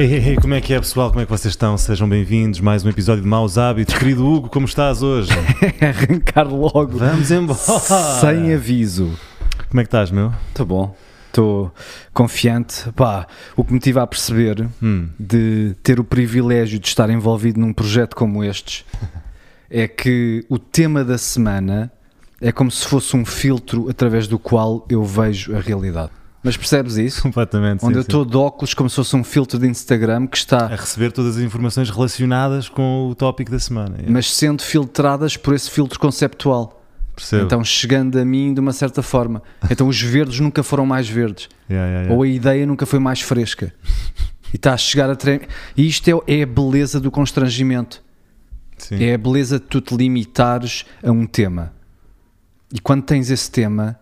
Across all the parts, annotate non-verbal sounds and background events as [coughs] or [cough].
Hey, hey, hey, como é que é pessoal? Como é que vocês estão? Sejam bem-vindos. Mais um episódio de Maus Hábitos. Querido Hugo, como estás hoje? [laughs] Arrancar logo. Vamos embora. Sem aviso. Como é que estás, meu? Tá bom. Estou confiante. Pá, o que me tive a perceber Hum. de ter o privilégio de estar envolvido num projeto como estes [laughs] é que o tema da semana é como se fosse um filtro através do qual eu vejo a realidade. Mas percebes isso? Completamente. Onde sim, eu estou de óculos como se fosse um filtro de Instagram que está a receber todas as informações relacionadas com o tópico da semana. Yeah. mas sendo filtradas por esse filtro conceptual. Percebo. Então chegando a mim de uma certa forma. Então os verdes nunca foram mais verdes. Yeah, yeah, yeah. Ou a ideia nunca foi mais fresca. E está a chegar a tre... E isto é, é a beleza do constrangimento. Sim. É a beleza de tu te limitares a um tema. E quando tens esse tema,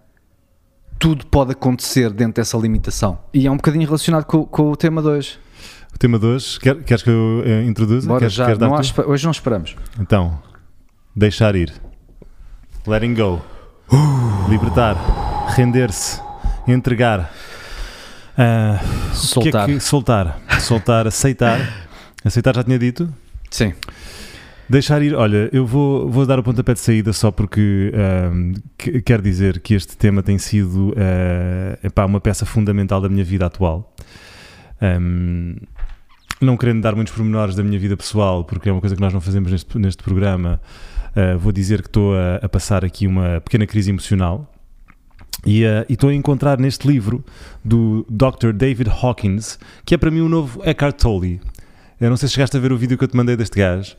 tudo pode acontecer dentro dessa limitação. E é um bocadinho relacionado com, com o tema de hoje. O tema de hoje, quer, queres que eu eh, introduza? Bora Queres- já. queres Não há hoje não esperamos. Então, deixar ir. Letting go. Libertar. Render-se. Entregar. Ah, o que é Soltar. que- soltar. Soltar, aceitar. [laughs] Aceitar já tinha dito? Sim. Deixar ir, olha, eu vou, vou dar o pontapé de saída só porque ahm, que- quero dizer que este tema tem sido ah, epá, uma peça fundamental da minha vida atual. Ahm, não querendo dar muitos pormenores da minha vida pessoal, porque é uma coisa que nós não fazemos neste, neste programa, ah, vou dizer que estou a, a passar aqui uma pequena crise emocional. E, e estou a encontrar neste livro do Dr. David Hawkins, que é para mim o novo Eckhart Tolle. Eu não sei se chegaste a ver o vídeo que eu te mandei deste gajo.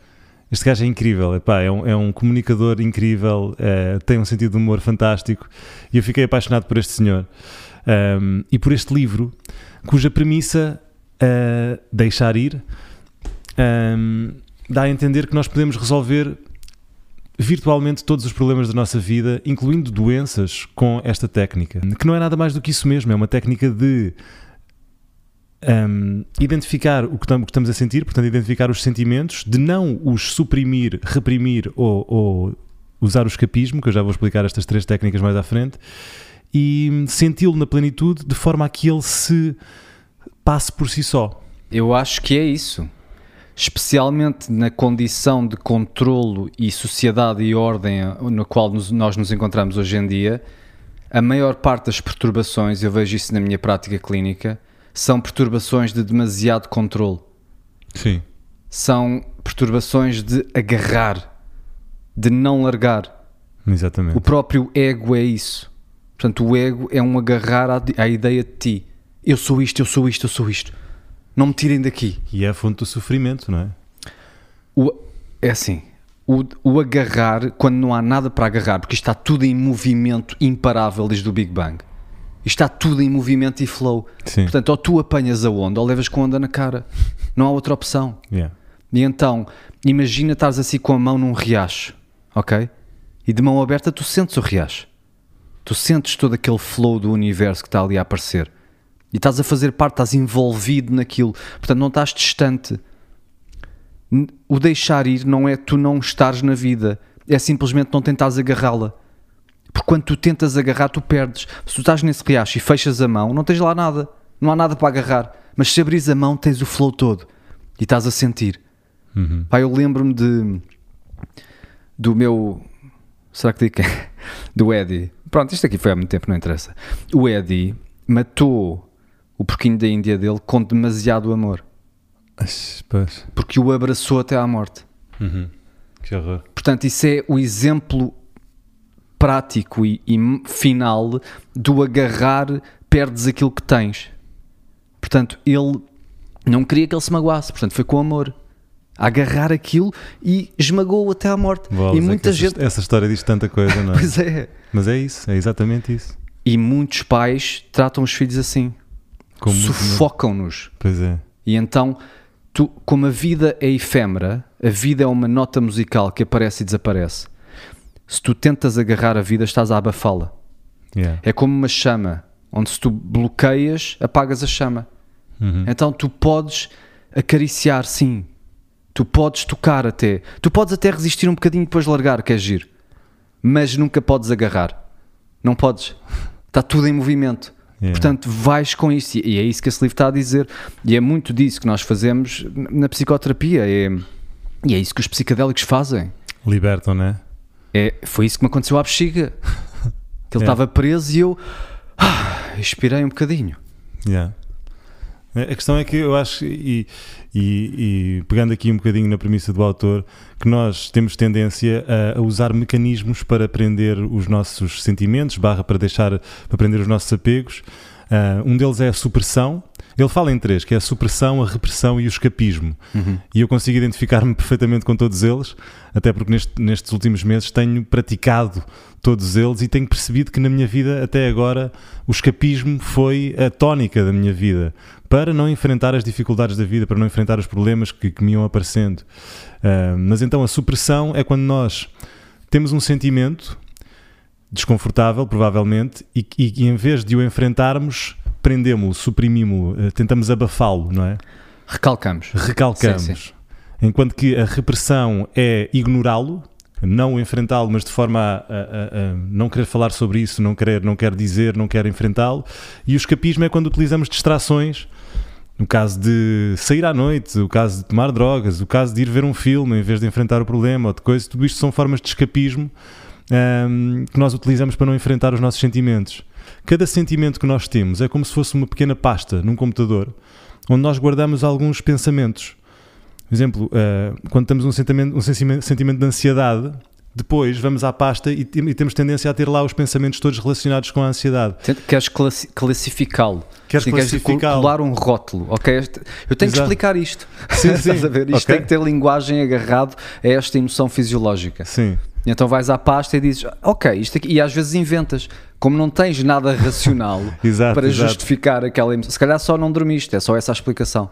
Este gajo é incrível, epá, é, um, é um comunicador incrível, eh, tem um sentido de humor fantástico e eu fiquei apaixonado por este senhor Um, e por este livro, cuja premissa, eh, deixar ir, um, dá a entender que nós podemos resolver virtualmente todos os problemas da nossa vida, incluindo doenças, com esta técnica. Que não é nada mais do que isso mesmo, é uma técnica de um, identificar o que, o que estamos a sentir, portanto, identificar os sentimentos, de não os suprimir, reprimir ou, ou usar o escapismo, que eu já vou explicar estas três técnicas mais à frente, e senti-lo na plenitude de forma a que ele se passe por si só. Eu acho que é isso. Especialmente na condição de controlo e sociedade e ordem na qual nos- nós nos encontramos hoje em dia, a maior parte das perturbações, eu vejo isso na minha prática clínica, são perturbações de demasiado controle. Sim. São perturbações de agarrar, de não largar. Exatamente. O próprio ego é isso. Portanto, o ego é um agarrar à, à ideia de ti. Eu sou isto, eu sou isto, eu sou isto. Não me tirem daqui. E é a fonte do sofrimento, não é? O, é assim, o, o agarrar, quando não há nada para agarrar, porque isto está tudo em movimento imparável desde o Big Bang. Está tudo em movimento e flow. Sim. Portanto, ou tu apanhas a onda ou levas com a onda na cara. Não há outra opção. Yeah. E então, imagina estares assim com a mão num riacho, ok? E de mão aberta tu sentes o riacho. Tu sentes todo aquele flow do universo que está ali a aparecer. E estás a fazer parte, estás envolvido naquilo. Portanto, não estás distante. O deixar ir não é tu não estares na vida. É simplesmente não tentares agarrá-la. Porque quando tu tentas agarrar, tu perdes. Se tu estás nesse riacho e fechas a mão, não tens lá nada. Não há nada para agarrar. Mas se abris a mão, tens o flow todo. E estás a sentir. Uhum. Pá, eu lembro-me de do meu será que digo [laughs] do Eddie pronto, isto aqui foi há muito tempo, não interessa o Eddie matou o porquinho da Índia dele com demasiado amor Pois. porque o abraçou até à morte Uhum. Que horror. portanto isso é o exemplo prático e, e final do agarrar perdes aquilo que tens portanto ele não queria que ele se magoasse portanto foi com amor a agarrar aquilo e esmagou-o até à morte Bolas, e é muita essa, gente essa história diz tanta coisa, não é? [laughs] Pois é. Mas é isso, é exatamente isso. E muitos pais tratam os filhos assim. Sufocam-nos. Pois é. E então, tu, como a vida é efêmera, a vida é uma nota musical que aparece e desaparece. Se tu tentas agarrar a vida, estás a abafá-la. Yeah. É como uma chama, onde se tu bloqueias, apagas a chama. Uhum. Então tu podes acariciar, sim. Tu podes tocar até. Tu podes até resistir um bocadinho depois largar, que é giro. Mas nunca podes agarrar. Não podes. [laughs] Está tudo em movimento. Yeah. Portanto, vais com isso. E é isso que esse livro está a dizer. E é muito disso que nós fazemos na psicoterapia. É, e é isso que os psicadélicos fazem. Libertam, né? É, foi isso que me aconteceu à bexiga. Que ele É. estava preso e eu ah, expirei um bocadinho. Yeah. A questão é que eu acho, e, e- e pegando aqui um bocadinho na premissa do autor, que nós temos tendência a, a usar mecanismos para prender os nossos sentimentos, barra para deixar, para prender os nossos apegos. Ah, um deles é a supressão. Ele fala em três, que é a supressão, a repressão e o escapismo. E eu consigo identificar-me [laughs] perfeitamente com todos eles, até porque neste- nestes últimos meses tenho praticado todos eles e tenho percebido que na minha vida, até agora, o escapismo foi a tónica da minha vida para não enfrentar as dificuldades da vida, para não enfrentar os problemas que, que me iam aparecendo. Ah, mas então a supressão é quando nós temos um sentimento desconfortável, provavelmente, e, e, e em vez de o enfrentarmos, prendemos-lo, suprimimos-lo, eh, tentamos abafá-lo, não é? Recalcamos. recalcamos. Sim, sim. Enquanto que a repressão é ignorá-lo, não enfrentá-lo, mas de forma a, a- a- não querer falar sobre isso, não querer, não quer dizer, não quer enfrentá-lo. E o escapismo é quando utilizamos distrações. No caso de sair à noite, o caso de tomar drogas, o caso de ir ver um filme em vez de enfrentar o problema ou de coisa, tudo isto são formas de escapismo ahm, que nós utilizamos para não enfrentar os nossos sentimentos. Cada sentimento que nós temos é como se fosse uma pequena pasta num computador onde nós guardamos alguns pensamentos. Por exemplo, ah, quando temos um sentimento, um sentimento de ansiedade, depois vamos à pasta e, e temos tendência a ter lá os pensamentos todos relacionados com a ansiedade. Queres classi- classificá-lo? Queres Sim, queres classificá-lo. colar um rótulo, ok? Eu tenho que Exato. explicar isto. Sim, [laughs] sim. Estás a ver? Isto Ok. tem que ter linguagem agarrado a esta emoção fisiológica. Sim. Então vais à pasta e dizes, ok, isto aqui, e às vezes inventas, como não tens nada racional [laughs] Exato, para exato. justificar aquela emoção. Se calhar só não dormiste, é só essa a explicação.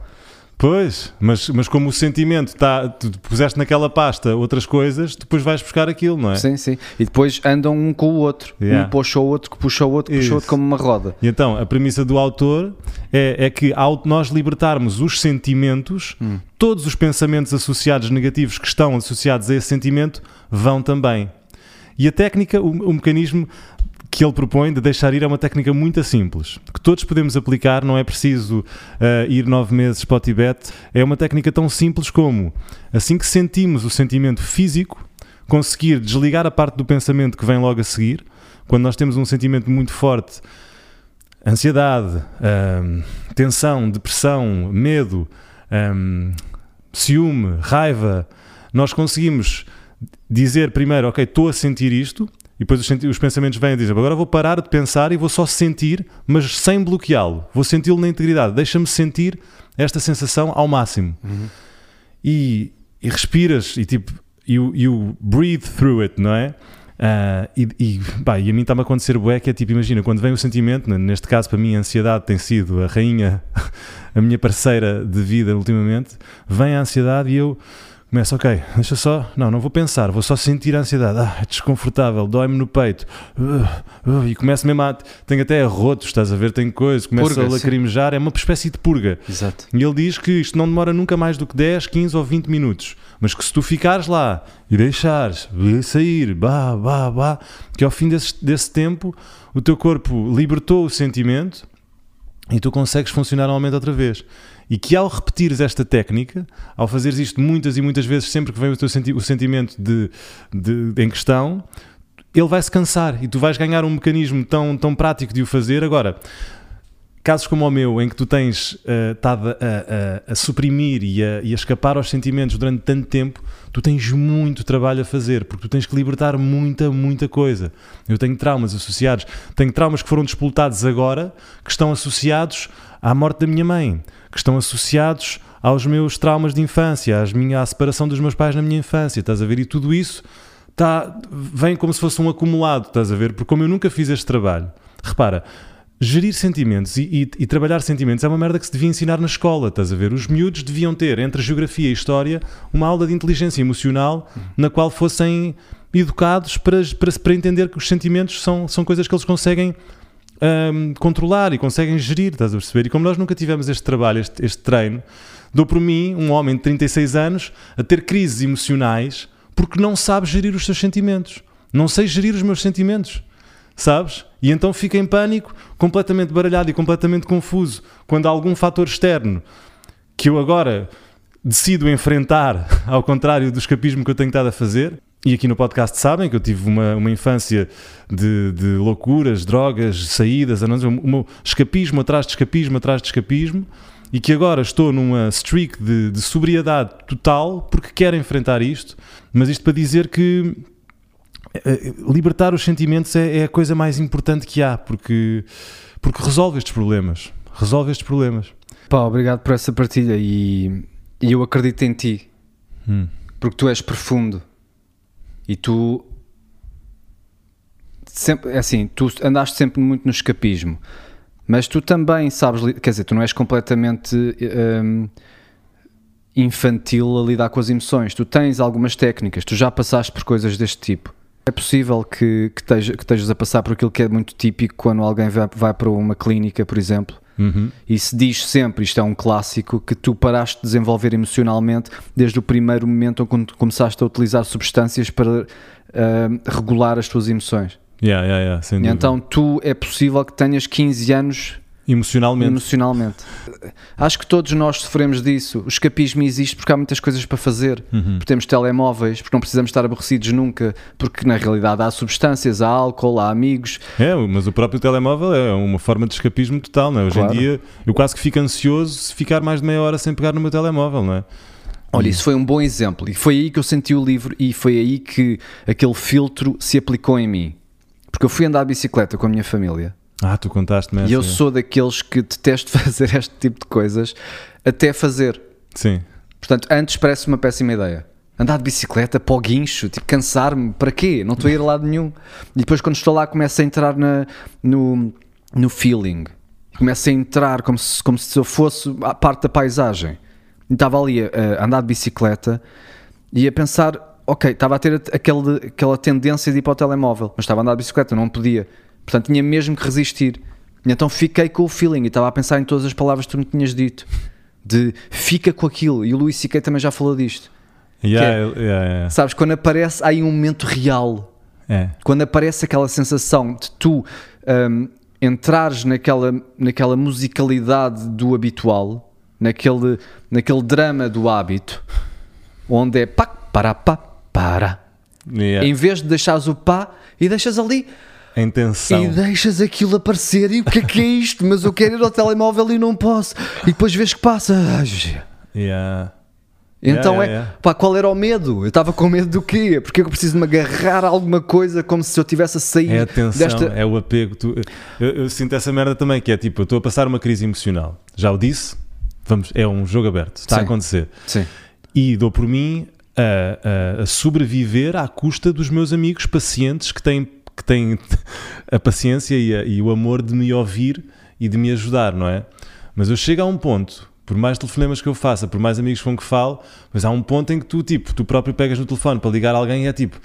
Pois, mas, mas como o sentimento está, tu puseste naquela pasta outras coisas, depois vais buscar aquilo, não é? Sim, sim. E depois andam um com o outro. Yeah. Um puxa o outro, que puxa o outro, que puxa o outro como uma roda. E então, a premissa do autor é, é que ao nós libertarmos os sentimentos, Hum. todos os pensamentos associados negativos que estão associados a esse sentimento vão também. E a técnica, o, o mecanismo que ele propõe de deixar ir é uma técnica muito simples, que todos podemos aplicar, não é preciso ah, ir nove meses para o Tibete, é uma técnica tão simples como, assim que sentimos o sentimento físico, conseguir desligar a parte do pensamento que vem logo a seguir, quando nós temos um sentimento muito forte, ansiedade, ahm, tensão, depressão, medo, ahm, ciúme, raiva, nós conseguimos dizer primeiro, ok, estou a sentir isto, e depois os, os pensamentos vêm a dizer, agora vou parar de pensar e vou só sentir, mas sem bloqueá-lo. Vou senti-lo na integridade. Deixa-me sentir esta sensação ao máximo. E, e respiras e tipo, you, you breathe through it, não é? Ah, e, e, pá, e a mim está-me a acontecer bué, que é tipo, imagina, quando vem o sentimento, né, neste caso para mim a ansiedade tem sido a rainha, [laughs] a minha parceira de vida ultimamente, vem a ansiedade e eu começo, ok, deixa só, não, não vou pensar, vou só sentir a ansiedade, ah, é desconfortável, dói-me no peito, uh, uh, e começo mesmo a, tenho até arrotos, estás a ver, tenho coisas, começo Purga, a sim. lacrimejar, é uma espécie de purga. Exato. E ele diz que isto não demora nunca mais do que 10, 15 ou 20 minutos. Mas que se tu ficares lá e deixares sair, bah, bah, bah, que ao fim desse, desse tempo o teu corpo libertou o sentimento e tu consegues funcionar normalmente outra vez. E que ao repetires esta técnica, ao fazeres isto muitas e muitas vezes, sempre que vem o teu senti o sentimento de, de- em questão, ele vai se cansar e tu vais ganhar um mecanismo tão, tão prático de o fazer. Agora, casos como o meu, em que tu tens eh, estado a, a- a suprimir e a, e a escapar aos sentimentos durante tanto tempo, tu tens muito trabalho a fazer, porque tu tens que libertar muita, muita coisa. Eu tenho traumas associados, tenho traumas que foram despoltados agora, que estão associados à morte da minha mãe, que estão associados aos meus traumas de infância, às minha, à separação dos meus pais na minha infância, estás a ver? E tudo isso tá, vem como se fosse um acumulado, estás a ver? Porque como eu nunca fiz este trabalho, repara, gerir sentimentos e, e- e trabalhar sentimentos é uma merda que se devia ensinar na escola, estás a ver? Os miúdos deviam ter, entre geografia e história, uma aula de inteligência emocional na qual fossem educados para, para, para entender que os sentimentos são, são coisas que eles conseguem hum, controlar e conseguem gerir, estás a perceber? E como nós nunca tivemos este trabalho, este, este treino, dou por mim, um homem de 36 anos, a ter crises emocionais porque não sabe gerir os seus sentimentos. Não sei gerir os meus sentimentos. sabes? E então fica em pânico, completamente baralhado e completamente confuso quando há algum fator externo que eu agora decido enfrentar, [laughs] ao contrário do escapismo que eu tenho estado a fazer. E aqui no podcast sabem que eu tive uma, uma infância de, de loucuras, drogas, saídas, um escapismo atrás de escapismo atrás de escapismo e que agora estou numa streak de, de, sobriedade total porque quero enfrentar isto, mas isto para dizer que eh, libertar os sentimentos é, é, a coisa mais importante que há, porque, porque resolve estes problemas. Resolve estes problemas. Pá, obrigado por essa partilha e, e eu acredito em ti, hum. porque tu és profundo e tu sempre, é assim, tu andaste sempre muito no escapismo, mas tu também sabes, quer dizer, tu não és completamente um, infantil a lidar com as emoções, tu tens algumas técnicas, tu já passaste por coisas deste tipo. É possível que, que, esteja, que estejas a passar por aquilo que é muito típico quando alguém vai, vai para uma clínica, por exemplo, Uhum. E se diz sempre, isto é um clássico, que tu paraste de desenvolver emocionalmente desde o primeiro momento quando começaste a utilizar substâncias para uh, regular as tuas emoções. Yeah, yeah, yeah. Então tu é possível que tenhas 15 anos Emocionalmente. Emocionalmente. Acho que todos nós sofremos disso. O escapismo existe porque há muitas coisas para fazer. Uhum. Porque temos telemóveis, porque não precisamos estar aborrecidos nunca, porque na realidade há substâncias, há álcool, há amigos. É, mas o próprio telemóvel é uma forma de escapismo total, não é? Hoje claro. em dia eu quase que fico ansioso se ficar mais de meia hora sem pegar no meu telemóvel, não é? Olha, isso foi um bom exemplo e foi aí que eu senti o livro e foi aí que aquele filtro se aplicou em mim. Porque eu fui andar de bicicleta com a minha família ah, tu contaste-me E eu sou daqueles que detesto [laughs] fazer este tipo de coisas até fazer. Sim. Portanto, antes parece uma péssima ideia. Andar de bicicleta para o guincho, tipo, cansar-me, para quê? Não estou a ir a lado nenhum. E depois, quando estou lá, começo a entrar na, no, no feeling. Começo a entrar como se, como se eu fosse a parte da paisagem. E estava ali a, a andar de bicicleta e a pensar, ok, estava a ter aquele, aquela tendência de ir para o telemóvel, mas estava a andar de bicicleta, não podia. Portanto, tinha mesmo que resistir. Então fiquei com o feeling e estava a pensar em todas as palavras que tu me tinhas dito. De fica com aquilo. E o Luís C.K. também já falou disto. Yeah, é, yeah, yeah. Sabes, quando aparece aí um momento real. É. Quando aparece aquela sensação de tu um, entrares naquela, naquela musicalidade do habitual, naquele, naquele drama do hábito, onde é pá, para, pá, para. Em vez de deixares o pá e deixas ali a intenção. E deixas aquilo aparecer e o que é que é isto? Mas eu quero ir ao telemóvel e não posso. E depois vês que passa. Yeah. Então yeah, é, yeah. pá, qual era o medo? Eu estava com medo do quê? Porque eu preciso me agarrar a alguma coisa como se eu tivesse a sair é a tensão, desta... é o apego. Tu, eu, eu, sinto essa merda também, que é tipo, eu estou a passar uma crise emocional. Já o disse, vamos, é um jogo aberto, está Sim. a acontecer. Sim. E dou por mim a, a, a sobreviver à custa dos meus amigos pacientes que têm que têm a paciência e, a, e, o amor de me ouvir e de me ajudar, não é? Mas eu chego a um ponto, por mais telefonemas que eu faça, por mais amigos com que falo, mas há um ponto em que tu, tipo, tu próprio pegas no telefone para ligar a alguém e é tipo,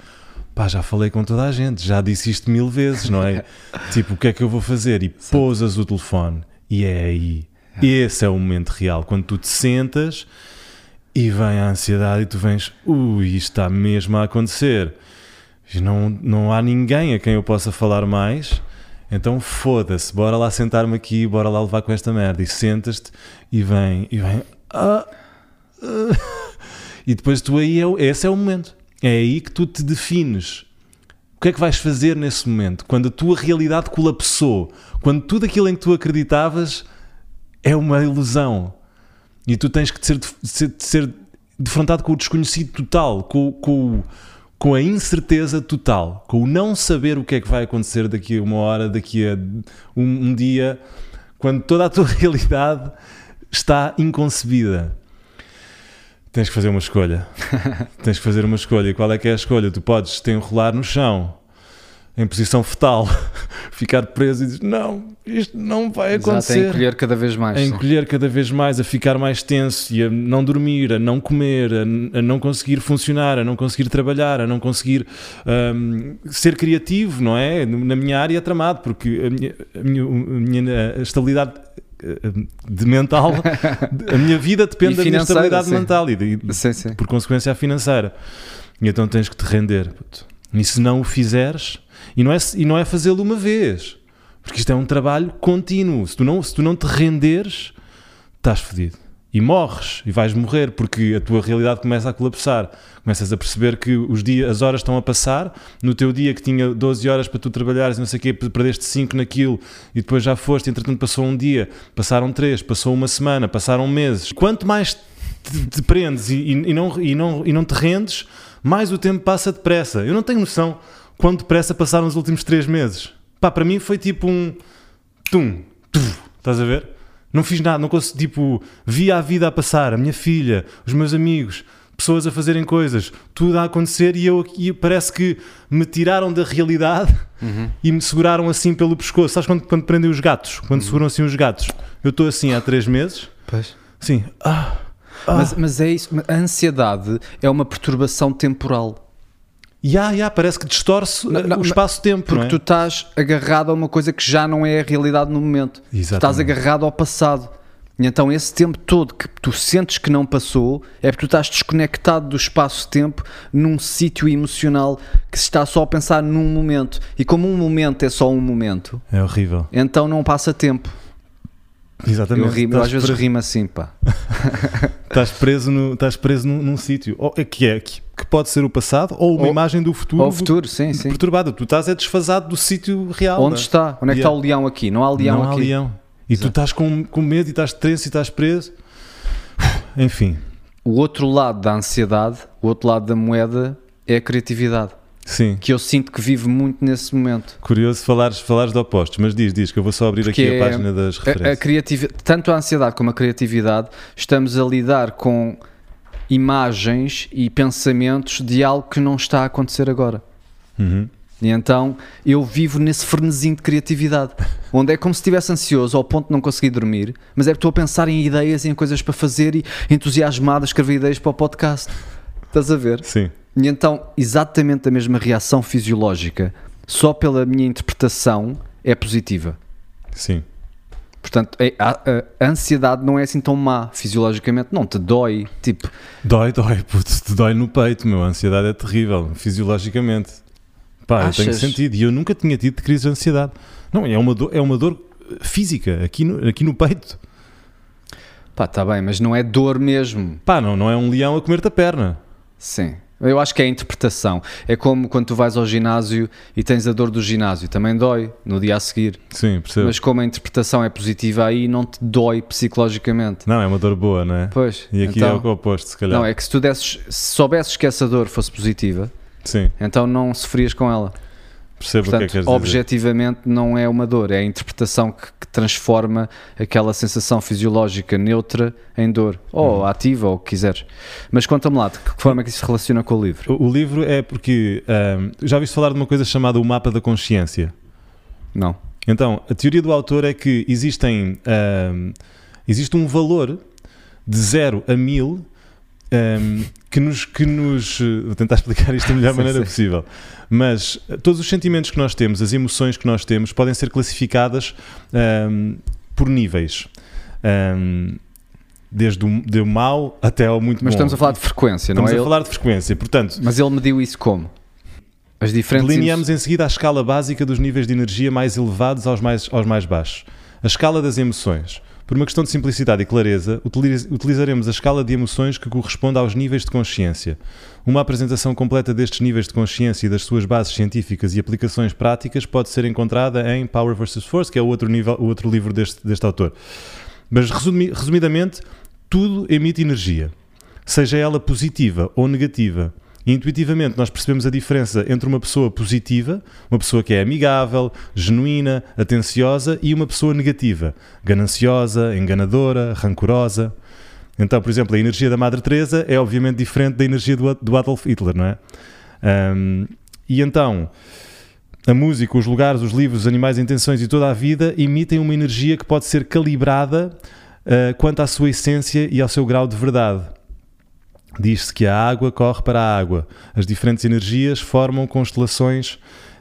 pá, já falei com toda a gente, já disse isto mil vezes, não é? [laughs] tipo, o que é que eu vou fazer? E pousas o telefone e é aí. Esse é o momento real, quando tu te sentas e vem a ansiedade e tu vens, ui, isto está mesmo a acontecer não, não há ninguém a quem eu possa falar mais. Então foda-se, bora lá sentar-me aqui, bora lá levar com esta merda. E sentas-te e vem, e vem. Ah, ah. [laughs] E depois tu aí, é, esse é o momento. É aí que tu te defines. O que é que vais fazer nesse momento? Quando a tua realidade colapsou, quando tudo aquilo em que tu acreditavas é uma ilusão e tu tens que ser, ser, ser defrontado com o desconhecido total, com, com o com a incerteza total, com o não saber o que é que vai acontecer daqui a uma hora, daqui a um, um dia, quando toda a tua [laughs] realidade está inconcebida. Tens que fazer uma escolha. [laughs] Tens que fazer uma escolha. Qual é que é a escolha? Tu podes te enrolar no chão em posição fetal, [laughs] ficar preso e dizer não, isto não vai acontecer. Exato, a encolher cada vez mais. A encolher cada vez mais, a ficar mais tenso e a não dormir, a não comer, a, a não conseguir funcionar, a não conseguir trabalhar, a não conseguir um, ser criativo, não é? Na minha área é tramado, porque a minha, a minha, a minha estabilidade eh, de mental, [laughs] a minha vida depende da minha estabilidade sim. mental e, de, sim, sim. por consequência a financeira. E então tens que te render. E se não o fizeres, E não é, e não é fazê-lo uma vez. Porque isto é um trabalho contínuo. Se tu não, se tu não te renderes, estás fodido. E morres, e vais morrer, porque a tua realidade começa a colapsar. Começas a perceber que os dias, as horas estão a passar. No teu dia que tinha 12 horas para tu trabalhares, não sei o quê, perdeste 5 naquilo, e depois já foste, entretanto passou um dia, passaram 3, passou uma semana, passaram meses. Quanto mais te, te prendes e, e, não, e, não, e não te rendes, mais o tempo passa depressa. Eu não tenho noção quanto depressa passaram os últimos 3 meses. Pá, para mim foi tipo um... Tum, tum, estás a ver? Não fiz nada, não consegui, tipo, via a vida a passar, a minha filha, os meus amigos, pessoas a fazerem coisas, tudo a acontecer e eu aqui parece que me tiraram da realidade uhum. e me seguraram assim pelo pescoço. Sabes quando, quando prendem os gatos? Quando uhum. seguram assim os gatos? Eu estou assim há três meses. Pois. Sim. Ah, ah. Mas, mas é isso, a ansiedade é uma perturbação temporal. Yeah, yeah, parece que distorce não, o espaço-tempo. Porque é? tu estás agarrado a uma coisa que já não é a realidade no momento. Exatamente. Tu estás agarrado ao passado. E então esse tempo todo que tu sentes que não passou é porque tu estás desconectado do espaço-tempo num sítio emocional que se está só a pensar num momento. E como um momento é só um momento. É horrível. Então não passa tempo. Exatamente. Eu, rimo, às vezes rimo assim, pá. [laughs] estás preso, no, estás preso num, num sítio é que é que, que, pode ser o passado ou uma ou, imagem do futuro. Ou o futuro, sim, sim. Perturbado. Tu estás é desfasado do sítio real. Onde é? está? Onde é que está o leão aqui? Não há leão não aqui. Há leão. E Exato. tu estás com, com medo e estás tenso e estás preso. Enfim. O outro lado da ansiedade, o outro lado da moeda é a criatividade. Sim. Que eu sinto que vivo muito nesse momento. Curioso falares, falares de opostos, mas diz, diz, que eu vou só abrir Porque aqui a página das referências. A, a criatividade, tanto a ansiedade como a criatividade, estamos a lidar com imagens e pensamentos de algo que não está a acontecer agora. Uhum. E então eu vivo nesse frenesim de criatividade, onde é como se estivesse ansioso ao ponto de não conseguir dormir, mas é que estou a pensar em ideias e em coisas para fazer e entusiasmado a escrever ideias para o podcast. Estás a ver? Sim. E então, exatamente a mesma reação fisiológica, só pela minha interpretação, é positiva. Sim. Portanto, é, a, a, ansiedade não é assim tão má fisiologicamente, não te dói, tipo... Dói, dói, putz, te dói no peito, meu, a ansiedade é terrível, fisiologicamente. Pá, Achas? eu tenho sentido, e eu nunca tinha tido crise de ansiedade. Não, é uma dor, é uma dor física, aqui no, aqui no peito. Pá, está bem, mas não é dor mesmo. Pá, não, não é um leão a comer-te a perna. Sim. Eu acho que é a interpretação. É como quando tu vais ao ginásio e tens a dor do ginásio. Também dói no dia a seguir. Sim, percebo. Mas como a interpretação é positiva, aí não te dói psicologicamente. Não, é uma dor boa, não é? Pois. E aqui então, é o oposto, se calhar. Não, é que se tu desses, se soubesses que essa dor fosse positiva, Sim. então não sofrias com ela. Percebo Portanto, o que é que objetivamente dizer. não é uma dor, é a interpretação que, que, transforma aquela sensação fisiológica neutra em dor, ou uhum. ativa, ou o que quiseres. Mas conta-me lá, de que forma é que isso se relaciona com o livro? O, o livro é porque um, já ouviste falar de uma coisa chamada o mapa da consciência? Não. Então, a teoria do autor é que existem um, existe um valor de 0 a 1000 um, que nos, que nos. Vou tentar explicar isto da melhor [laughs] maneira sim. possível. Mas todos os sentimentos que nós temos, as emoções que nós temos, podem ser classificadas um, por níveis. Um, desde o, de mau até ao muito Mas bom. estamos a falar de frequência, não estamos é? Estamos a falar de frequência, portanto... Mas ele mediu isso como? As diferentes... Delineamos em seguida a escala básica dos níveis de energia mais elevados aos mais, aos mais baixos. A escala das emoções. Por uma questão de simplicidade e clareza, utilizaremos a escala de emoções que corresponde aos níveis de consciência. Uma apresentação completa destes níveis de consciência e das suas bases científicas e aplicações práticas pode ser encontrada em Power vs. Force, que é o outro, nível, o outro livro deste, deste autor. Mas, resumidamente, tudo emite energia, seja ela positiva ou negativa. E intuitivamente nós percebemos a diferença entre uma pessoa positiva, uma pessoa que é amigável, genuína, atenciosa, e uma pessoa negativa, gananciosa, enganadora, rancorosa. Então, por exemplo, a energia da Madre Teresa é obviamente diferente da energia do, do Adolf Hitler, não é? Um, e então, a música, os lugares, os livros, os animais, as intenções e toda a vida emitem uma energia que pode ser calibrada uh, quanto à sua essência e ao seu grau de verdade. Diz-se que a água corre para a água. As diferentes energias formam constelações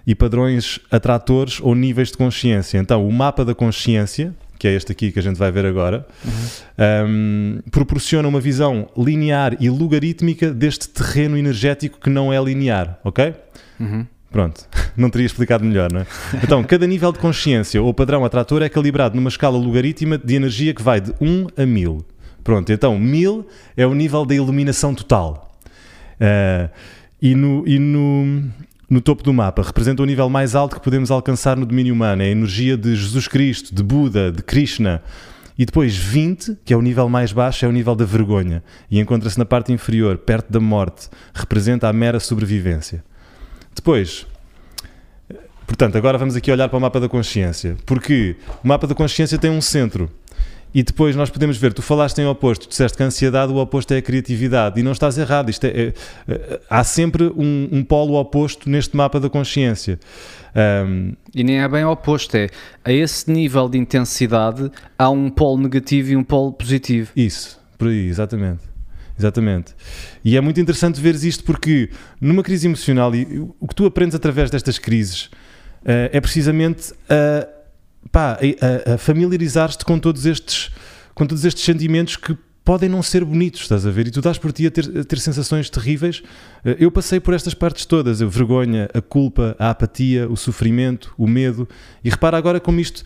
e padrões atratores ou níveis de consciência. Então, o mapa da consciência, que é este aqui que a gente vai ver agora, uhum. um, proporciona uma visão linear e logarítmica deste terreno energético que não é linear, ok? Uhum. Pronto, [laughs] não teria explicado melhor, não é? [laughs] Então, cada nível de consciência ou padrão atrator é calibrado numa escala logarítmica de energia que vai de 1 a 1000. Pronto, então 1000 é o nível da iluminação total. Uh, e no, e no, no topo do mapa representa o nível mais alto que podemos alcançar no domínio humano, é a energia de Jesus Cristo, de Buda, de Krishna. E depois 20, que é o nível mais baixo, é o nível da vergonha e encontra-se na parte inferior, perto da morte, representa a mera sobrevivência. Depois, portanto, agora vamos aqui olhar para o mapa da consciência, porque o mapa da consciência tem um centro. E depois nós podemos ver, tu falaste em oposto, disseste que a ansiedade, o oposto é a criatividade, e não estás errado. Isto é, é, é há sempre um, um, polo oposto neste mapa da consciência. Um, e nem é bem oposto, é a esse nível de intensidade há um polo negativo e um polo positivo. Isso, por aí, exatamente. Exatamente. E é muito interessante ver isto porque numa crise emocional, e o que tu aprendes através destas crises uh, é precisamente a, pá, a, a familiarizar-te com todos estes com todos estes sentimentos que podem não ser bonitos, estás a ver? E tu dás por ti a ter, a ter sensações terríveis. Eh, eu passei por estas partes todas: a vergonha, a culpa, a apatia, o sofrimento, o medo. E repara agora como isto,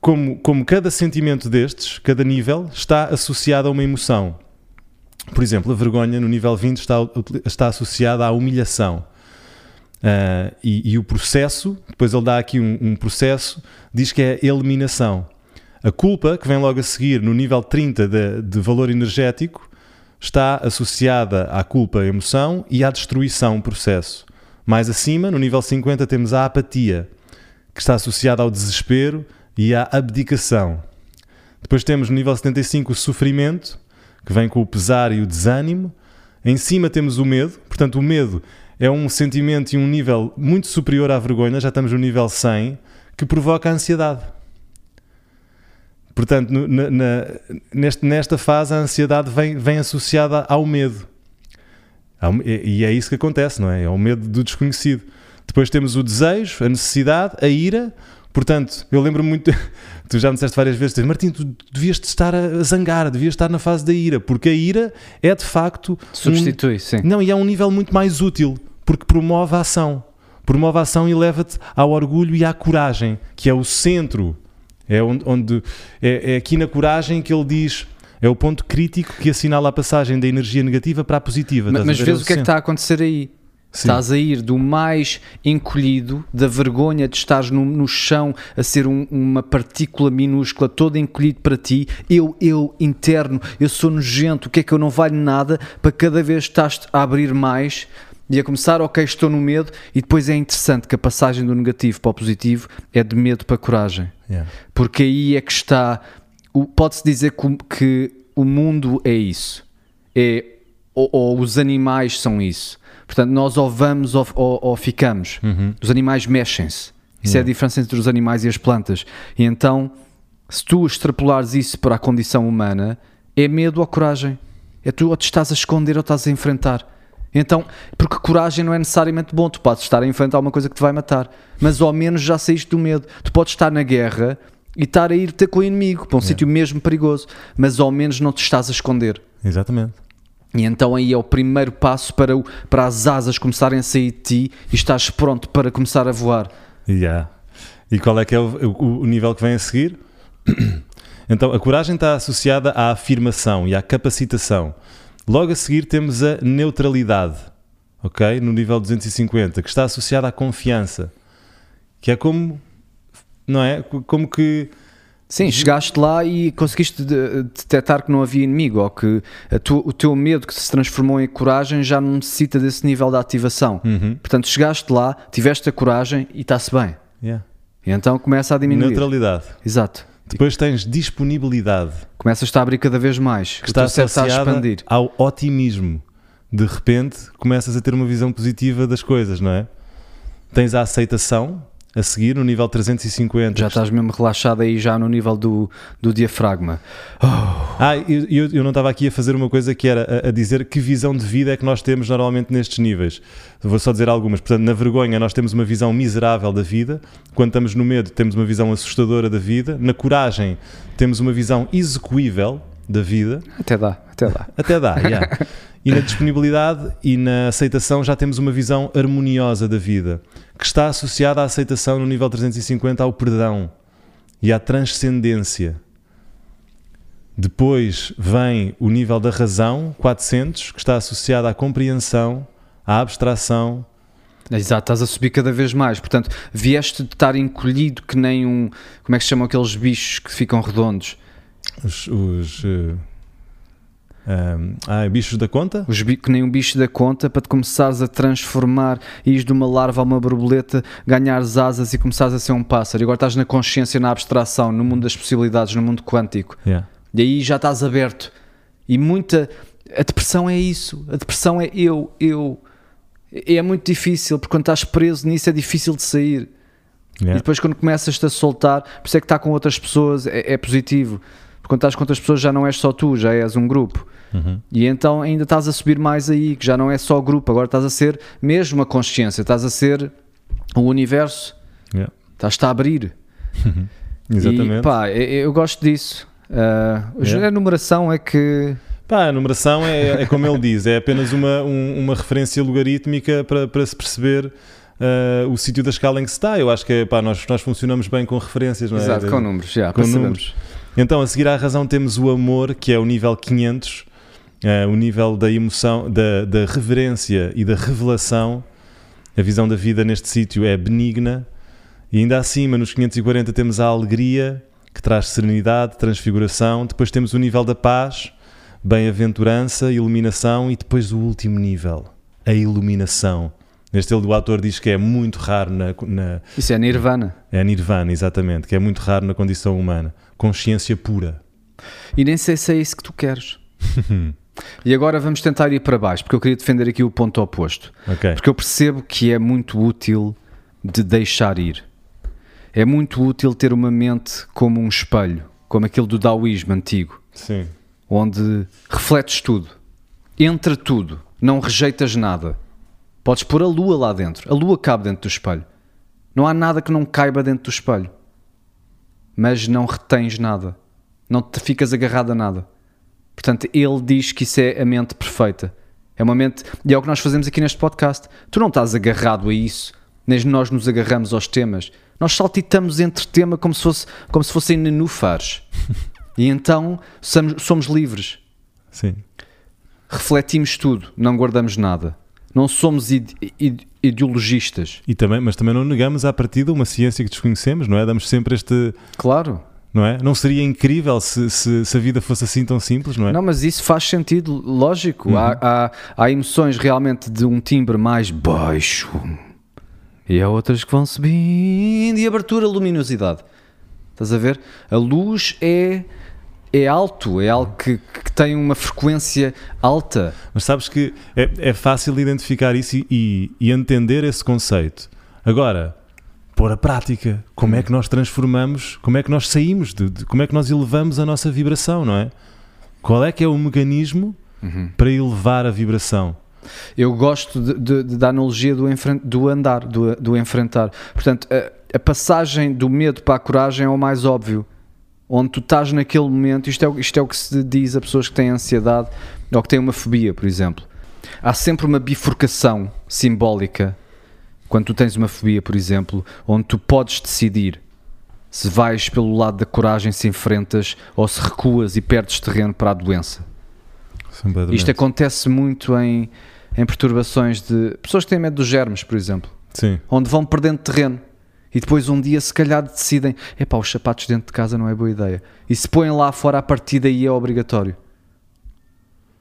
como, como cada sentimento destes, cada nível, está associado a uma emoção. Por exemplo, a vergonha no nível 20 está, está associada à humilhação. Uh, e, e, o processo, depois ele dá aqui um, um, processo, diz que é eliminação. A culpa, que vem logo a seguir no nível 30 de, de valor energético, está associada à culpa, emoção, e à destruição, processo. Mais acima, no nível 50, temos a apatia, que está associada ao desespero e à abdicação. Depois temos no nível 75 o sofrimento, que vem com o pesar e o desânimo. Em cima temos o medo, portanto, o medo é um sentimento e um nível muito superior à vergonha, já estamos no nível 100, que provoca a ansiedade. Portanto, na, na, neste, nesta fase, a ansiedade vem, vem associada ao medo. E é isso que acontece, não é? É o medo do desconhecido. Depois temos o desejo, a necessidade, a ira. Portanto, eu lembro-me muito. [laughs] Tu já me disseste várias vezes, Martim, tu devias estar a zangar, devias estar na fase da ira, porque a ira é de facto. Substitui, um, sim. Não, e é um nível muito mais útil porque promove a ação. Promove a ação e leva-te ao orgulho e à coragem, que é o centro. É, onde, é, é aqui na coragem que ele diz é o ponto crítico que assinala a passagem da energia negativa para a positiva. Mas, mas vês o que é que está a acontecer aí? Sim. Estás a ir do mais encolhido, da vergonha de estares no, no chão a ser um, uma partícula minúscula, todo encolhido para ti. Eu, eu, interno, eu sou nojento, o que é que eu não valho nada, para cada vez estás a abrir mais e a começar, ok, estou no medo, e depois é interessante que a passagem do negativo para o positivo é de medo para coragem. Yeah. Porque aí é que está. Pode-se dizer que, que, o mundo é isso. É, ou, ou, os animais são isso. Portanto, nós ou vamos ou, ou, ou ficamos. Uhum. Os animais mexem-se. Isso yeah. é a diferença entre os animais e as plantas. E então, se tu extrapolares isso para a condição humana, é medo ou coragem. É tu ou te estás a esconder ou estás a enfrentar. Então, porque coragem não é necessariamente bom, tu podes estar a enfrentar uma coisa que te vai matar, mas ao menos já saíste do medo. Tu podes estar na guerra e estar a ir ter com o inimigo para um é. sítio mesmo perigoso, mas ao menos não te estás a esconder. Exatamente. E então aí é o primeiro passo para, o, para as asas começarem a sair de ti e estás pronto para começar a voar. Yeah. E qual é que é o, o, o nível que vem a seguir? [clears throat] Então, a coragem está associada à afirmação e à capacitação. Logo a seguir temos a neutralidade, ok? No nível 250, que está associada à confiança, que é como, não é? Como que... Sim, chegaste lá e conseguiste detectar que não havia inimigo ou que tu, o teu medo que se transformou em coragem já não necessita desse nível de ativação. Uhum. Portanto, chegaste lá, tiveste a coragem e está-se bem. Yeah. E então começa a diminuir. Neutralidade. Exato. Depois tens disponibilidade. Começas a abrir cada vez mais. Que está associada a expandir. ao otimismo. De repente começas a ter uma visão positiva das coisas, não é? Tens a aceitação, a seguir no nível 350. Já estás mesmo relaxado aí já no nível do, do diafragma. Oh. Ah, eu, eu não estava aqui a fazer uma coisa que era a, a, dizer que visão de vida é que nós temos normalmente nestes níveis. Vou só dizer algumas. Portanto, na vergonha nós temos uma visão miserável da vida. Quando estamos no medo temos uma visão assustadora da vida. Na coragem temos uma visão execuível da vida. Até dá, até dá. [laughs] Até dá, yeah. E na disponibilidade e na aceitação já temos uma visão harmoniosa da vida, que está associada à aceitação no nível 350 ao perdão e à transcendência. Depois vem o nível da razão, 400, que está associado à compreensão, à abstração. Exato, estás a subir cada vez mais. Portanto, vieste de estar encolhido que nem um. Como é que se chamam aqueles bichos que ficam redondos? Os. os uh, um, ah, bichos da conta? Os que nem um bicho da conta para te começares a transformar e ires de uma larva a uma borboleta, ganhares asas e começares a ser um pássaro. E agora estás na consciência, na abstração, no mundo das possibilidades, no mundo quântico. Yeah. E aí já estás aberto. E muita. A depressão é isso. A depressão é eu, eu. É muito difícil, porque quando estás preso nisso é difícil de sair. Yeah. E depois quando começas-te a soltar, por isso é que estar com outras pessoas é, é positivo. Quando estás com outras pessoas já não és só tu, já és um grupo. Uhum. E então ainda estás a subir mais aí, que já não é só grupo, agora estás a ser mesmo a consciência, estás a ser o universo, Yeah. estás-te a abrir. Exatamente. E pá, eu, eu gosto disso. Uh, Yeah. A numeração é que. Pá, a numeração é, é como ele diz, é apenas uma, um- uma referência logarítmica para, para se perceber ah, o sítio da escala em que se está. Eu acho que pá, nós, nós funcionamos bem com referências, não é? Exato, com números, já, com números. Então, a seguir à razão, temos o amor, que é o nível 500, eh, o nível da emoção, da, da reverência e da revelação. A visão da vida neste sítio é benigna. E ainda acima, nos 540, temos a alegria, que traz serenidade, transfiguração. Depois temos o nível da paz, bem-aventurança, iluminação. E depois o último nível, a iluminação. Neste ele, o autor diz que é muito raro na, na, Isso é Nirvana. é nirvana, exatamente, que é muito raro na condição humana. Consciência pura. E nem sei se é isso que tu queres. [laughs] e agora vamos tentar ir para baixo, porque eu queria defender aqui o ponto oposto. Ok. Porque eu percebo que é muito útil de deixar ir. É muito útil ter uma mente como um espelho, como aquele do Taoísmo antigo, Sim. onde refletes tudo, entra tudo, não rejeitas nada. Podes pôr a lua lá dentro, a lua cabe dentro do espelho. Não há nada que não caiba dentro do espelho. Mas não retens nada, não te ficas agarrado a nada. Portanto, ele diz que isso é a mente perfeita. É uma mente, e é o que nós fazemos aqui neste podcast. Tu não estás agarrado a isso, nem nós nos agarramos aos temas. Nós saltitamos entre tema como se, fosse, como se fossem nenúfares. e então somos, somos livres. Sim. Refletimos tudo, não guardamos nada. Não somos ide- ide- ideologistas. E também, mas também não negamos à partida uma ciência que desconhecemos, não é? Damos sempre este. Claro. Não é? Não seria incrível se, se, se a vida fosse assim tão simples, não é? Não, mas isso faz sentido, lógico. Há, há, há emoções realmente de um timbre mais baixo e há outras que vão subindo e abertura, luminosidade. Estás a ver? A luz é, é alto, é algo que, que tem uma frequência alta. Mas sabes que é, é fácil identificar isso e, e, e entender esse conceito. Agora, pôr a prática. Como é que nós transformamos, como é que nós saímos, de, de- como é que nós elevamos a nossa vibração, não é? Qual é que é o mecanismo para elevar a vibração? Eu gosto de- de- de- da analogia do, do andar, do, do enfrentar. Portanto, a, a passagem do medo para a coragem é o mais óbvio. Onde tu estás naquele momento, isto é, o- isto é o que se diz a pessoas que têm ansiedade ou que têm uma fobia, por exemplo. Há sempre uma bifurcação simbólica quando tu tens uma fobia, por exemplo, onde tu podes decidir se vais pelo lado da coragem, se enfrentas ou se recuas e perdes terreno para a doença. Isto acontece muito em, em perturbações de pessoas que têm medo dos germes, por exemplo, Sim, onde vão perdendo terreno e depois um dia, se calhar, decidem: epá, os sapatos dentro de casa não é boa ideia. E se põem lá fora, a partir daí é obrigatório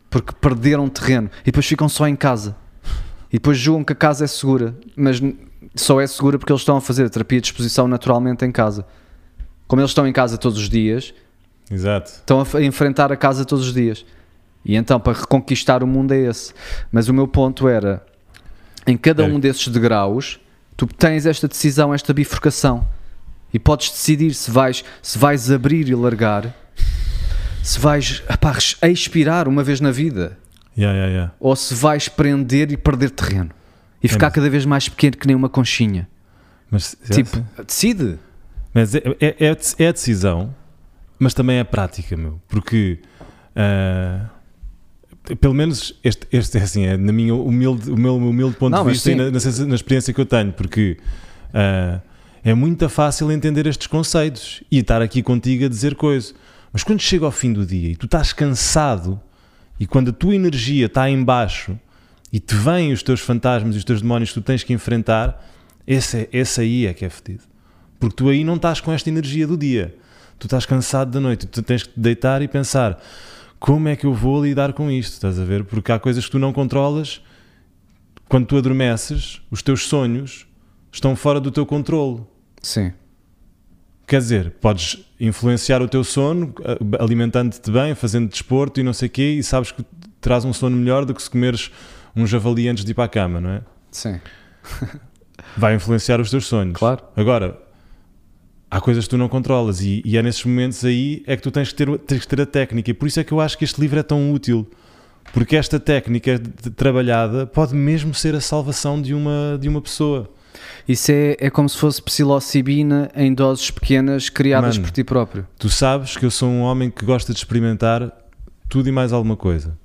porque perderam terreno e depois ficam só em casa e depois julgam que a casa é segura, mas só é segura porque eles estão a fazer a terapia de exposição naturalmente em casa. Como eles estão em casa todos os dias, exato. estão a enfrentar a casa todos os dias. E então, para reconquistar o mundo é esse. Mas o meu ponto era: em cada É. um desses degraus, tu tens esta decisão, esta bifurcação. E podes decidir se vais, se vais abrir e largar, se vais epá, expirar uma vez na vida, Yeah, yeah, yeah. ou se vais prender e perder terreno. E ficar mas- cada vez mais pequeno que nem uma conchinha. Mas, Tipo, decide. Mas é, é, é é decisão, mas também é a prática, meu. Porque, ah, pelo menos este, este é assim, é na minha humilde, o meu humilde ponto Não, de vista e na, na na experiência que eu tenho, porque ah, é muito fácil entender estes conceitos e estar aqui contigo a dizer coisas. Mas quando chega ao fim do dia e tu estás cansado e quando a tua energia está em baixo e te vêm os teus fantasmas e os teus demónios que tu tens que enfrentar, esse, é, esse aí é que é fedido. Porque tu aí não estás com esta energia do dia. Tu estás cansado da noite, tu tens que te deitar e pensar como é que eu vou lidar com isto, estás a ver? Porque há coisas que tu não controlas. Quando tu adormeces, os teus sonhos estão fora do teu controle. Sim. Quer dizer, podes influenciar o teu sono alimentando-te bem, fazendo desporto e não sei o quê, e sabes que terás um sono melhor do que se comeres um javali antes de ir para a cama, não é? Sim. Vai influenciar os teus sonhos. Claro. Agora, há coisas que tu não controlas e, e é nesses momentos aí é que tu tens que, ter, tens que ter a técnica. E por isso é que eu acho que este livro é tão útil. Porque esta técnica trabalhada pode mesmo ser a salvação de uma, de uma pessoa. Isso é, é como se fosse psilocibina em doses pequenas criadas Mano. por ti próprio. Tu sabes que eu sou um homem que gosta de experimentar tudo e mais alguma coisa.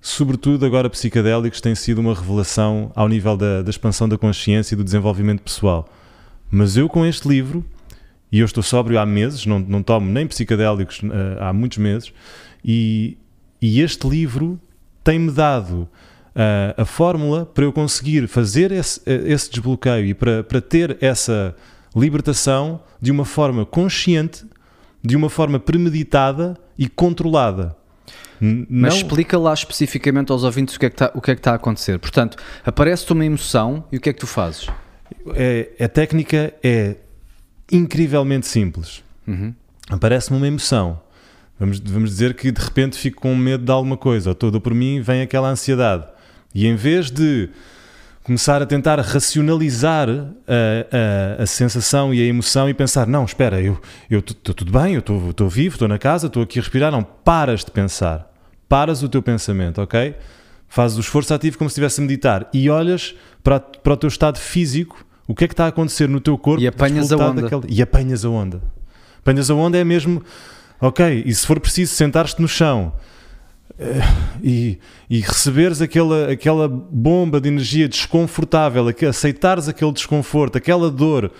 Sobretudo agora psicadélicos têm sido uma revelação ao nível da, da expansão da consciência e do desenvolvimento pessoal. Mas eu com este livro, e eu estou sóbrio há meses, não, não tomo nem psicadélicos eh, há muitos meses, e, e este livro tem-me dado ah, a fórmula para eu conseguir fazer esse, eh, esse desbloqueio e para, para ter essa libertação de uma forma consciente, de uma forma premeditada e controlada. N- Mas não, explica lá especificamente aos ouvintes o que é que está o que é que está a acontecer. Portanto, aparece-te uma emoção e o que é que tu fazes? é, a técnica é incrivelmente simples. Uhum. Aparece-me uma emoção. Vamos, vamos dizer que de repente fico com medo de alguma coisa, ou toda por mim vem aquela ansiedade. E em vez de começar a tentar racionalizar a, a, a sensação e a emoção e pensar, não, espera, eu estou tudo bem, eu estou vivo, estou na casa, estou aqui a respirar, não, paras de pensar. Paras o teu pensamento, ok? Fazes o esforço ativo como se estivesse a meditar e olhas para, para o teu estado físico, o que é que está a acontecer no teu corpo E apanhas a onda. daquele- e apanhas a onda. Apanhas a onda é mesmo, ok, e se for preciso sentares-te no chão eh, e, e receberes aquela, aquela bomba de energia desconfortável, aceitares aquele desconforto, aquela dor,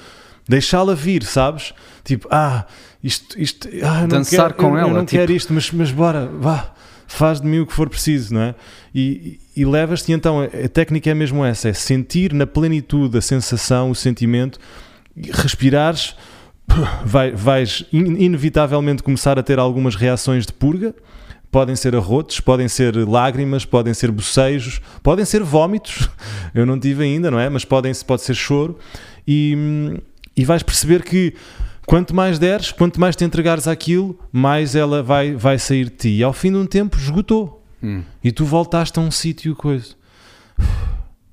deixá-la vir, sabes? Tipo, ah, isto, isto ah, não Dançar quero, com eu, ela, eu não tipo- quero isto, mas, mas bora, vá, faz de mim o que for preciso, não é? E, e, levas-te, então, a, técnica é mesmo essa, é sentir na plenitude a sensação, o sentimento, respirares, vai, vais in- inevitavelmente começar a ter algumas reações de purga, podem ser arrotos, podem ser lágrimas, podem ser bocejos, podem ser vómitos, [laughs] eu não tive ainda, não é? Mas podem, pode ser choro, e, e vais perceber que quanto mais deres, quanto mais te entregares àquilo, mais ela vai, vai sair de ti. E ao fim de um tempo esgotou. Hum. E tu voltaste a um sítio coisa.